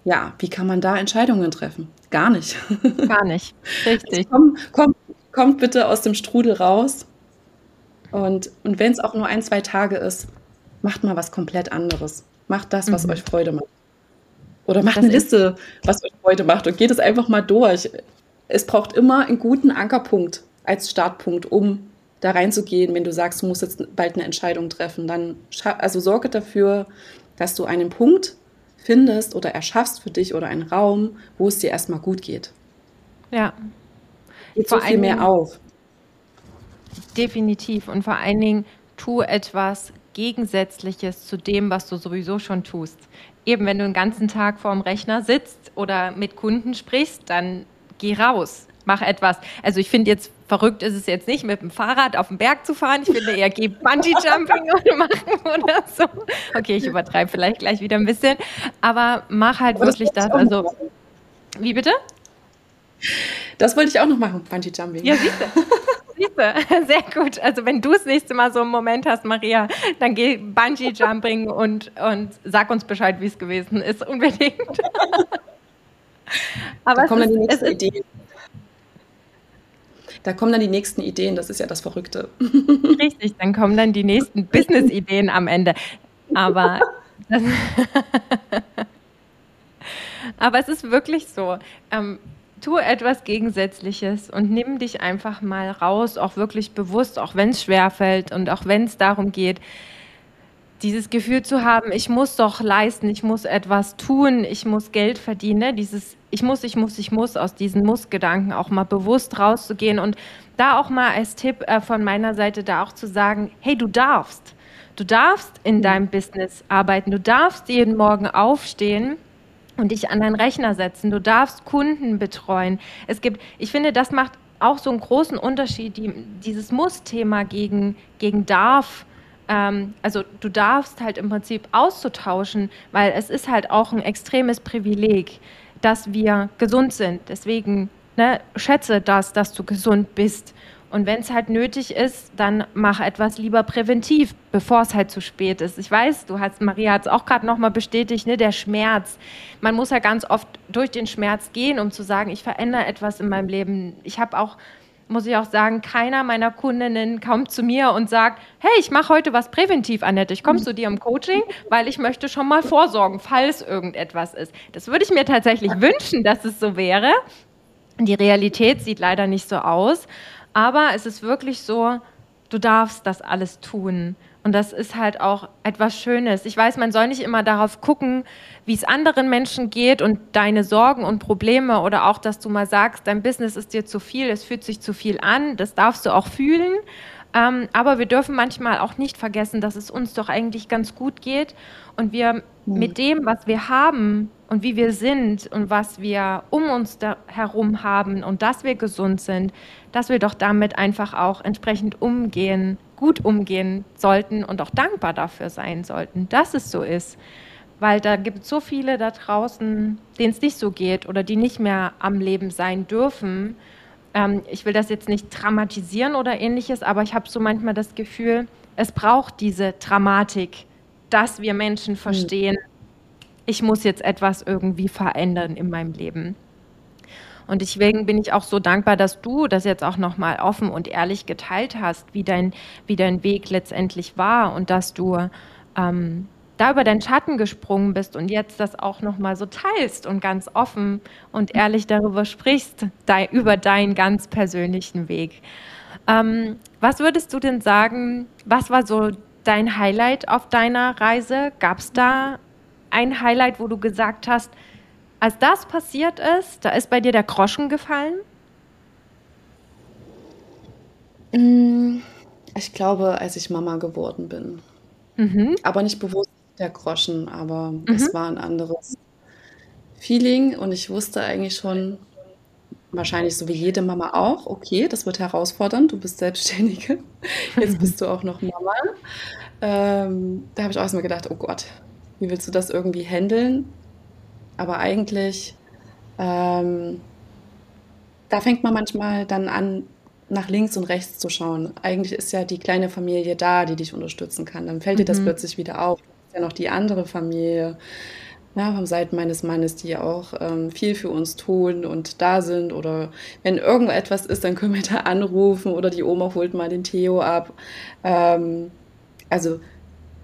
ja, wie kann man da Entscheidungen treffen? Gar nicht. Gar nicht. Richtig. Also komm, komm, kommt bitte aus dem Strudel raus. Und, und wenn es auch nur ein, zwei Tage ist, macht mal was komplett anderes. Macht das, was mhm. euch Freude macht. Oder macht das eine Liste, was euch Freude macht und geht es einfach mal durch. Es braucht immer einen guten Ankerpunkt als Startpunkt, um da reinzugehen, wenn du sagst, du musst jetzt bald eine Entscheidung treffen. Dann also sorge dafür, dass du einen Punkt findest oder erschaffst für dich oder einen Raum, wo es dir erstmal gut geht. Ja. Geht vor so viel mehr auf. Definitiv. Und vor allen Dingen, tu etwas Gegensätzliches zu dem, was du sowieso schon tust. Eben, wenn du den ganzen Tag vorm Rechner sitzt oder mit Kunden sprichst, dann geh raus mach etwas. Also ich finde jetzt verrückt ist es jetzt nicht, mit dem Fahrrad auf den Berg zu fahren. Ich finde eher, geh Bungee-Jumping machen oder so. Okay, ich übertreibe vielleicht gleich wieder ein bisschen. Aber mach halt Aber wirklich das. das also, wie bitte? Das wollte ich auch noch machen, Bungee-Jumping. Ja, siehst du. Siehste, sehr gut. Also wenn du das nächste Mal so einen Moment hast, Maria, dann geh Bungee-Jumping und, und sag uns Bescheid, wie es gewesen ist, unbedingt. Aber da kommen dann die nächsten Ideen. Da kommen dann die nächsten Ideen, das ist ja das Verrückte. Richtig, dann kommen dann die nächsten Business-Ideen am Ende. Aber, aber es ist wirklich so. Ähm, tu etwas Gegensätzliches und nimm dich einfach mal raus, auch wirklich bewusst, auch wenn es schwerfällt und auch wenn es darum geht, dieses Gefühl zu haben, ich muss doch leisten, ich muss etwas tun, ich muss Geld verdienen, ne? dieses ich muss, ich muss, ich muss aus diesen Muss-Gedanken auch mal bewusst rauszugehen und da auch mal als Tipp äh, von meiner Seite da auch zu sagen, hey, du darfst. Du darfst in deinem Business arbeiten, du darfst jeden Morgen aufstehen und dich an deinen Rechner setzen, du darfst Kunden betreuen. Es gibt, ich finde, das macht auch so einen großen Unterschied, die, dieses Muss-Thema gegen, gegen darf ähm, also du darfst halt im Prinzip auszutauschen, weil es ist halt auch ein extremes Privileg, dass wir gesund sind. Deswegen ne, schätze das, dass du gesund bist. Und wenn es halt nötig ist, dann mach etwas lieber präventiv, bevor es halt zu spät ist. Ich weiß, du hast, Maria hat es auch gerade nochmal bestätigt, ne, der Schmerz. Man muss ja ganz oft durch den Schmerz gehen, um zu sagen, ich verändere etwas in meinem Leben. Ich habe auch muss ich auch sagen, keiner meiner Kundinnen kommt zu mir und sagt, hey, ich mache heute was präventiv, Annette. Ich komme zu dir im Coaching, weil ich möchte schon mal vorsorgen, falls irgendetwas ist. Das würde ich mir tatsächlich wünschen, dass es so wäre. Die Realität sieht leider nicht so aus. Aber es ist wirklich so, du darfst das alles tun. Und das ist halt auch etwas Schönes. Ich weiß, man soll nicht immer darauf gucken, wie es anderen Menschen geht und deine Sorgen und Probleme oder auch, dass du mal sagst, dein Business ist dir zu viel, es fühlt sich zu viel an. Das darfst du auch fühlen. Ähm, aber wir dürfen manchmal auch nicht vergessen, dass es uns doch eigentlich ganz gut geht und wir mit dem, was wir haben und wie wir sind und was wir um uns herum haben und dass wir gesund sind, dass wir doch damit einfach auch entsprechend umgehen, gut umgehen sollten und auch dankbar dafür sein sollten, dass es so ist. Weil da gibt es so viele da draußen, denen es nicht so geht oder die nicht mehr am Leben sein dürfen ähm, ich will das jetzt nicht dramatisieren oder ähnliches, aber ich habe so manchmal das Gefühl, es braucht diese Dramatik, dass wir Menschen verstehen, ich muss jetzt etwas irgendwie verändern in meinem Leben. Und deswegen bin ich auch so dankbar, dass du das jetzt auch nochmal offen und ehrlich geteilt hast, wie dein, wie dein Weg letztendlich war und dass du ähm, da über deinen Schatten gesprungen bist und jetzt das auch nochmal so teilst und ganz offen und ehrlich darüber sprichst, de über deinen ganz persönlichen Weg. Ähm, was würdest du denn sagen, was war so dein Highlight auf deiner Reise? Gab es da ein Highlight, wo du gesagt hast, als das passiert ist, da ist bei dir der Groschen gefallen? Mm, ich glaube, als ich Mama geworden bin. Mhm. Aber nicht bewusst der Groschen, aber mhm. es war ein anderes Feeling und ich wusste eigentlich schon, wahrscheinlich so wie jede Mama auch, okay, das wird herausfordernd, du bist Selbstständige, jetzt bist du auch noch Mama. Ähm, da habe ich auch erstmal gedacht, oh Gott, wie willst du das irgendwie handeln? Aber eigentlich, ähm, da fängt man manchmal dann an, nach links und rechts zu schauen. Eigentlich ist ja die kleine Familie da, die dich unterstützen kann. Dann fällt mhm. dir das mhm. plötzlich wieder auf ja noch die andere Familie ja, vom Seiten meines Mannes, die auch ähm, viel für uns tun und da sind. Oder wenn irgendetwas ist, dann können wir da anrufen oder die Oma holt mal den Theo ab. Ähm, also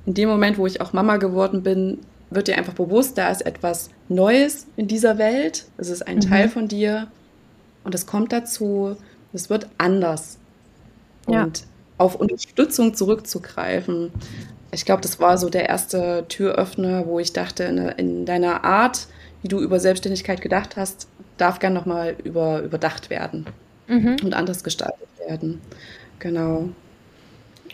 in dem Moment, wo ich auch Mama geworden bin, wird dir einfach bewusst, da ist etwas Neues in dieser Welt. Es ist ein mhm. Teil von dir und es kommt dazu, es wird anders. Ja. Und auf Unterstützung zurückzugreifen, ich glaube, das war so der erste Türöffner, wo ich dachte, in, in, deiner Art, wie du über Selbstständigkeit gedacht hast, darf gern nochmal über, überdacht werden mhm. und anders gestaltet werden. Genau.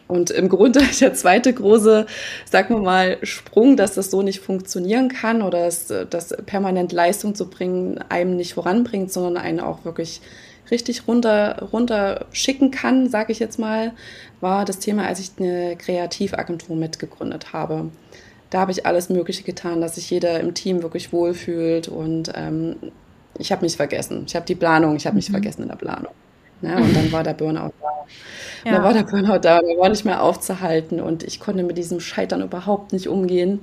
Und im Grunde der zweite große, sagen wir mal, Sprung, dass das so nicht funktionieren kann oder dass, dass permanent Leistung zu bringen einem nicht voranbringt, sondern einen auch wirklich richtig runter, runter schicken kann, sage ich jetzt mal, war das Thema, als ich eine Kreativagentur mitgegründet habe. Da habe ich alles Mögliche getan, dass sich jeder im Team wirklich wohlfühlt und ähm, ich habe mich vergessen. Ich habe die Planung, ich habe mich mhm. vergessen in der Planung. Ne? Und dann war der Burnout da. Ja. Dann war der Burnout da, der war nicht mehr aufzuhalten und ich konnte mit diesem Scheitern überhaupt nicht umgehen.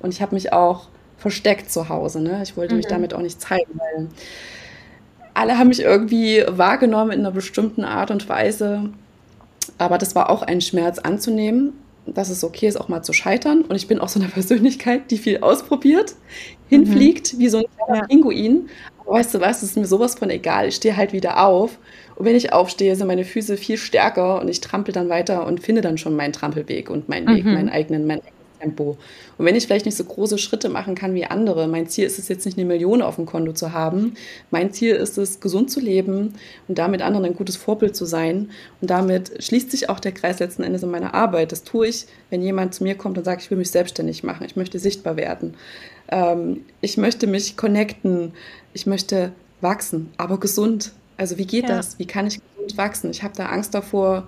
Und ich habe mich auch versteckt zu Hause. Ne? Ich wollte mhm. mich damit auch nicht zeigen, weil alle haben mich irgendwie wahrgenommen in einer bestimmten Art und Weise. Aber das war auch ein Schmerz anzunehmen, dass es okay ist, auch mal zu scheitern. Und ich bin auch so eine Persönlichkeit, die viel ausprobiert, hinfliegt, mhm. wie so ein kleiner ja. Pinguin. Aber weißt du was, es ist mir sowas von egal. Ich stehe halt wieder auf. Und wenn ich aufstehe, sind meine Füße viel stärker und ich trampel dann weiter und finde dann schon meinen Trampelweg und meinen Weg, mhm. meinen eigenen, meinen Tempo. Und wenn ich vielleicht nicht so große Schritte machen kann wie andere, mein Ziel ist es jetzt nicht eine Million auf dem Konto zu haben. Mein Ziel ist es, gesund zu leben und damit anderen ein gutes Vorbild zu sein. Und damit schließt sich auch der Kreis letzten Endes in meiner Arbeit. Das tue ich, wenn jemand zu mir kommt und sagt, ich will mich selbstständig machen, ich möchte sichtbar werden, ähm, ich möchte mich connecten, ich möchte wachsen, aber gesund. Also wie geht ja. das? Wie kann ich gesund wachsen? Ich habe da Angst davor,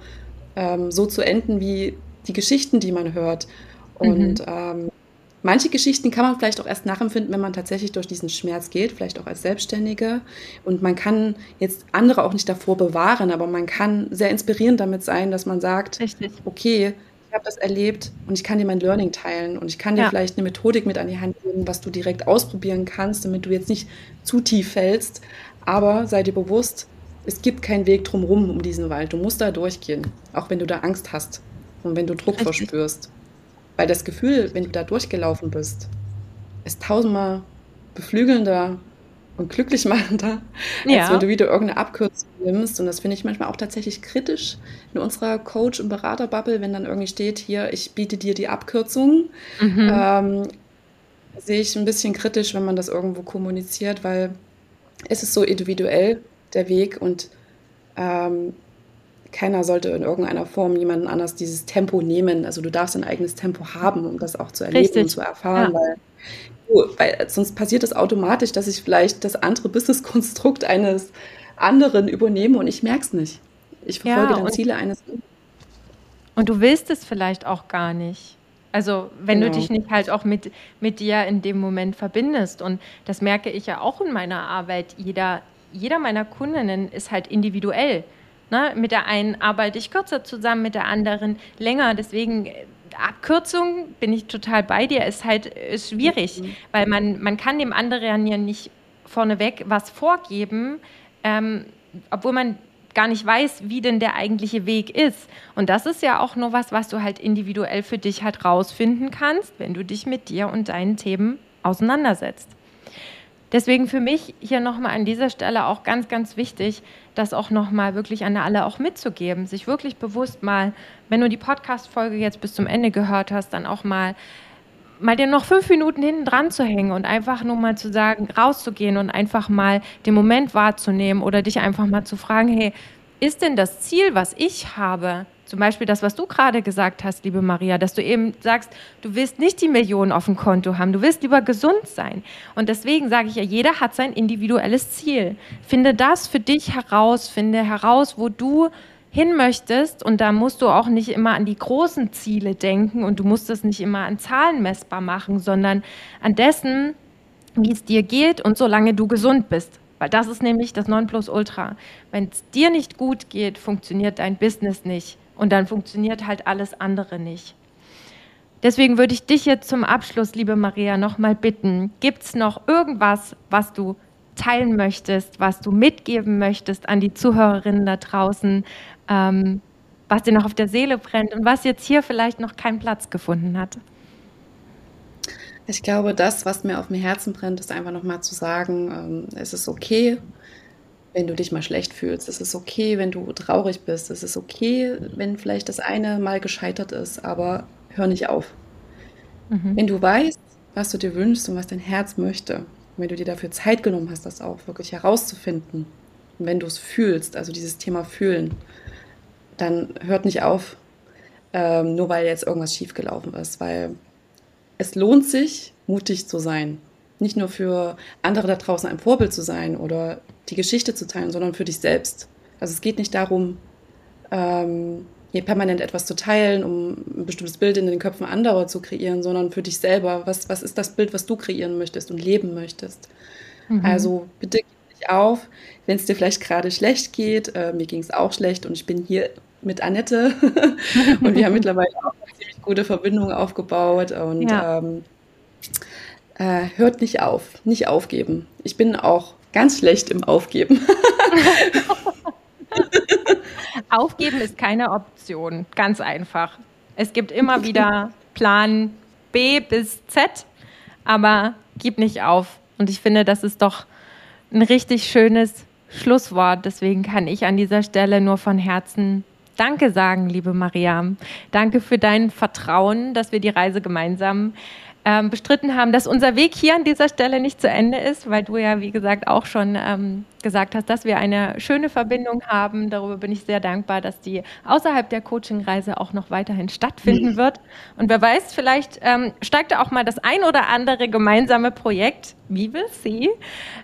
ähm, so zu enden wie die Geschichten, die man hört. Und mhm. ähm, manche Geschichten kann man vielleicht auch erst nachempfinden, wenn man tatsächlich durch diesen Schmerz geht, vielleicht auch als Selbstständige. Und man kann jetzt andere auch nicht davor bewahren, aber man kann sehr inspirierend damit sein, dass man sagt, Richtig. okay, ich habe das erlebt und ich kann dir mein Learning teilen und ich kann dir ja. vielleicht eine Methodik mit an die Hand geben, was du direkt ausprobieren kannst, damit du jetzt nicht zu tief fällst. Aber sei dir bewusst, es gibt keinen Weg drumherum um diesen Wald. Du musst da durchgehen, auch wenn du da Angst hast und wenn du Druck Richtig. verspürst. Weil das Gefühl, wenn du da durchgelaufen bist, ist tausendmal beflügelnder und glücklich machender, ja. als wenn du wieder irgendeine Abkürzung nimmst. Und das finde ich manchmal auch tatsächlich kritisch in unserer Coach- und Beraterbubble, wenn dann irgendwie steht, hier, ich biete dir die Abkürzung. Mhm. Ähm, sehe ich ein bisschen kritisch, wenn man das irgendwo kommuniziert, weil es ist so individuell, der Weg, und ähm, keiner sollte in irgendeiner Form jemanden anders dieses Tempo nehmen. Also du darfst ein eigenes Tempo haben, um das auch zu erleben Richtig. und zu erfahren, ja. weil weil sonst passiert es das automatisch, dass ich vielleicht das andere Business-Konstrukt eines anderen übernehme und ich merke es nicht. Ich verfolge ja, dann Ziele eines. Und du willst es vielleicht auch gar nicht. Also wenn genau. du dich nicht halt auch mit, mit dir in dem Moment verbindest. Und das merke ich ja auch in meiner Arbeit. Jeder, jeder meiner Kundinnen ist halt individuell. Ne? Mit der einen arbeite ich kürzer zusammen, mit der anderen länger. Deswegen Abkürzung bin ich total bei dir, ist halt ist schwierig, mhm. weil man, man kann dem anderen ja nicht vorneweg was vorgeben, ähm, obwohl man gar nicht weiß, wie denn der eigentliche Weg ist. Und das ist ja auch nur was, was du halt individuell für dich halt rausfinden kannst, wenn du dich mit dir und deinen Themen auseinandersetzt. Deswegen für mich hier nochmal an dieser Stelle auch ganz, ganz wichtig, das auch nochmal wirklich an alle auch mitzugeben, sich wirklich bewusst mal, wenn du die Podcast-Folge jetzt bis zum Ende gehört hast, dann auch mal mal dir noch fünf Minuten hinten dran zu hängen und einfach nur mal zu sagen, rauszugehen und einfach mal den Moment wahrzunehmen oder dich einfach mal zu fragen, hey, ist denn das Ziel, was ich habe, zum Beispiel das, was du gerade gesagt hast, liebe Maria, dass du eben sagst, du willst nicht die Millionen auf dem Konto haben, du willst lieber gesund sein. Und deswegen sage ich ja, jeder hat sein individuelles Ziel. Finde das für dich heraus, finde heraus, wo du hin möchtest. Und da musst du auch nicht immer an die großen Ziele denken und du musst es nicht immer an Zahlen messbar machen, sondern an dessen, wie es dir geht und solange du gesund bist. Weil das ist nämlich das Nonplusultra. Wenn es dir nicht gut geht, funktioniert dein Business nicht. Und dann funktioniert halt alles andere nicht. Deswegen würde ich dich jetzt zum Abschluss, liebe Maria, nochmal bitten, gibt es noch irgendwas, was du teilen möchtest, was du mitgeben möchtest an die Zuhörerinnen da draußen, ähm, was dir noch auf der Seele brennt und was jetzt hier vielleicht noch keinen Platz gefunden hat? Ich glaube, das, was mir auf dem Herzen brennt, ist einfach nochmal zu sagen, ähm, es ist okay, wenn du dich mal schlecht fühlst. Es ist okay, wenn du traurig bist. Es ist okay, wenn vielleicht das eine mal gescheitert ist, aber hör nicht auf. Mhm. Wenn du weißt, was du dir wünschst und was dein Herz möchte, wenn du dir dafür Zeit genommen hast, das auch wirklich herauszufinden, und wenn du es fühlst, also dieses Thema fühlen, dann hört nicht auf, ähm, nur weil jetzt irgendwas schiefgelaufen ist, weil es lohnt sich, mutig zu sein. Nicht nur für andere da draußen ein Vorbild zu sein oder die Geschichte zu teilen, sondern für dich selbst. Also es geht nicht darum, ähm, hier permanent etwas zu teilen, um ein bestimmtes Bild in den Köpfen anderer zu kreieren, sondern für dich selber. Was, was ist das Bild, was du kreieren möchtest und leben möchtest? Mhm. Also bitte dich auf, wenn es dir vielleicht gerade schlecht geht. Äh, mir ging es auch schlecht und ich bin hier mit Annette und wir haben mittlerweile auch eine ziemlich gute Verbindung aufgebaut und ja. ähm, äh, hört nicht auf, nicht aufgeben. Ich bin auch ganz schlecht im Aufgeben. Aufgeben ist keine Option, ganz einfach. Es gibt immer wieder Plan B bis Z, aber gib nicht auf. Und ich finde, das ist doch ein richtig schönes Schlusswort. Deswegen kann ich an dieser Stelle nur von Herzen Danke sagen, liebe Maria. Danke für dein Vertrauen, dass wir die Reise gemeinsam ähm, bestritten haben, dass unser Weg hier an dieser Stelle nicht zu Ende ist, weil du ja, wie gesagt, auch schon ähm, gesagt hast, dass wir eine schöne Verbindung haben. Darüber bin ich sehr dankbar, dass die außerhalb der Coaching-Reise auch noch weiterhin stattfinden mhm. wird. Und wer weiß, vielleicht ähm, steigt da auch mal das ein oder andere gemeinsame Projekt. Wie will sie?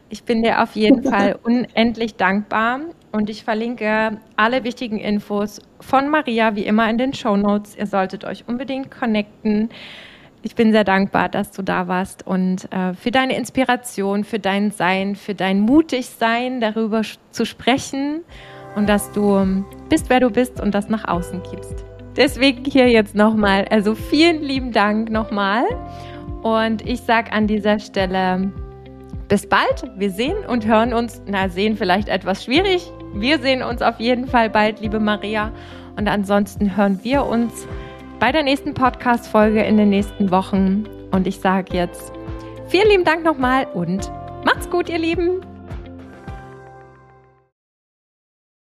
Ich bin dir auf jeden Fall unendlich dankbar. Und ich verlinke alle wichtigen Infos von Maria wie immer in den Show Notes. Ihr solltet euch unbedingt connecten ich bin sehr dankbar, dass du da warst und äh, für deine Inspiration, für dein Sein, für dein Mutigsein, darüber zu sprechen und dass du bist, wer du bist und das nach außen gibst. Deswegen hier jetzt nochmal, also vielen lieben Dank nochmal und ich sage an dieser Stelle bis bald. Wir sehen und hören uns, na sehen vielleicht etwas schwierig. Wir sehen uns auf jeden Fall bald, liebe Maria. Und ansonsten hören wir uns bei der nächsten Podcast-Folge in den nächsten Wochen. Und ich sage jetzt vielen lieben Dank nochmal und Macht's gut, ihr Lieben!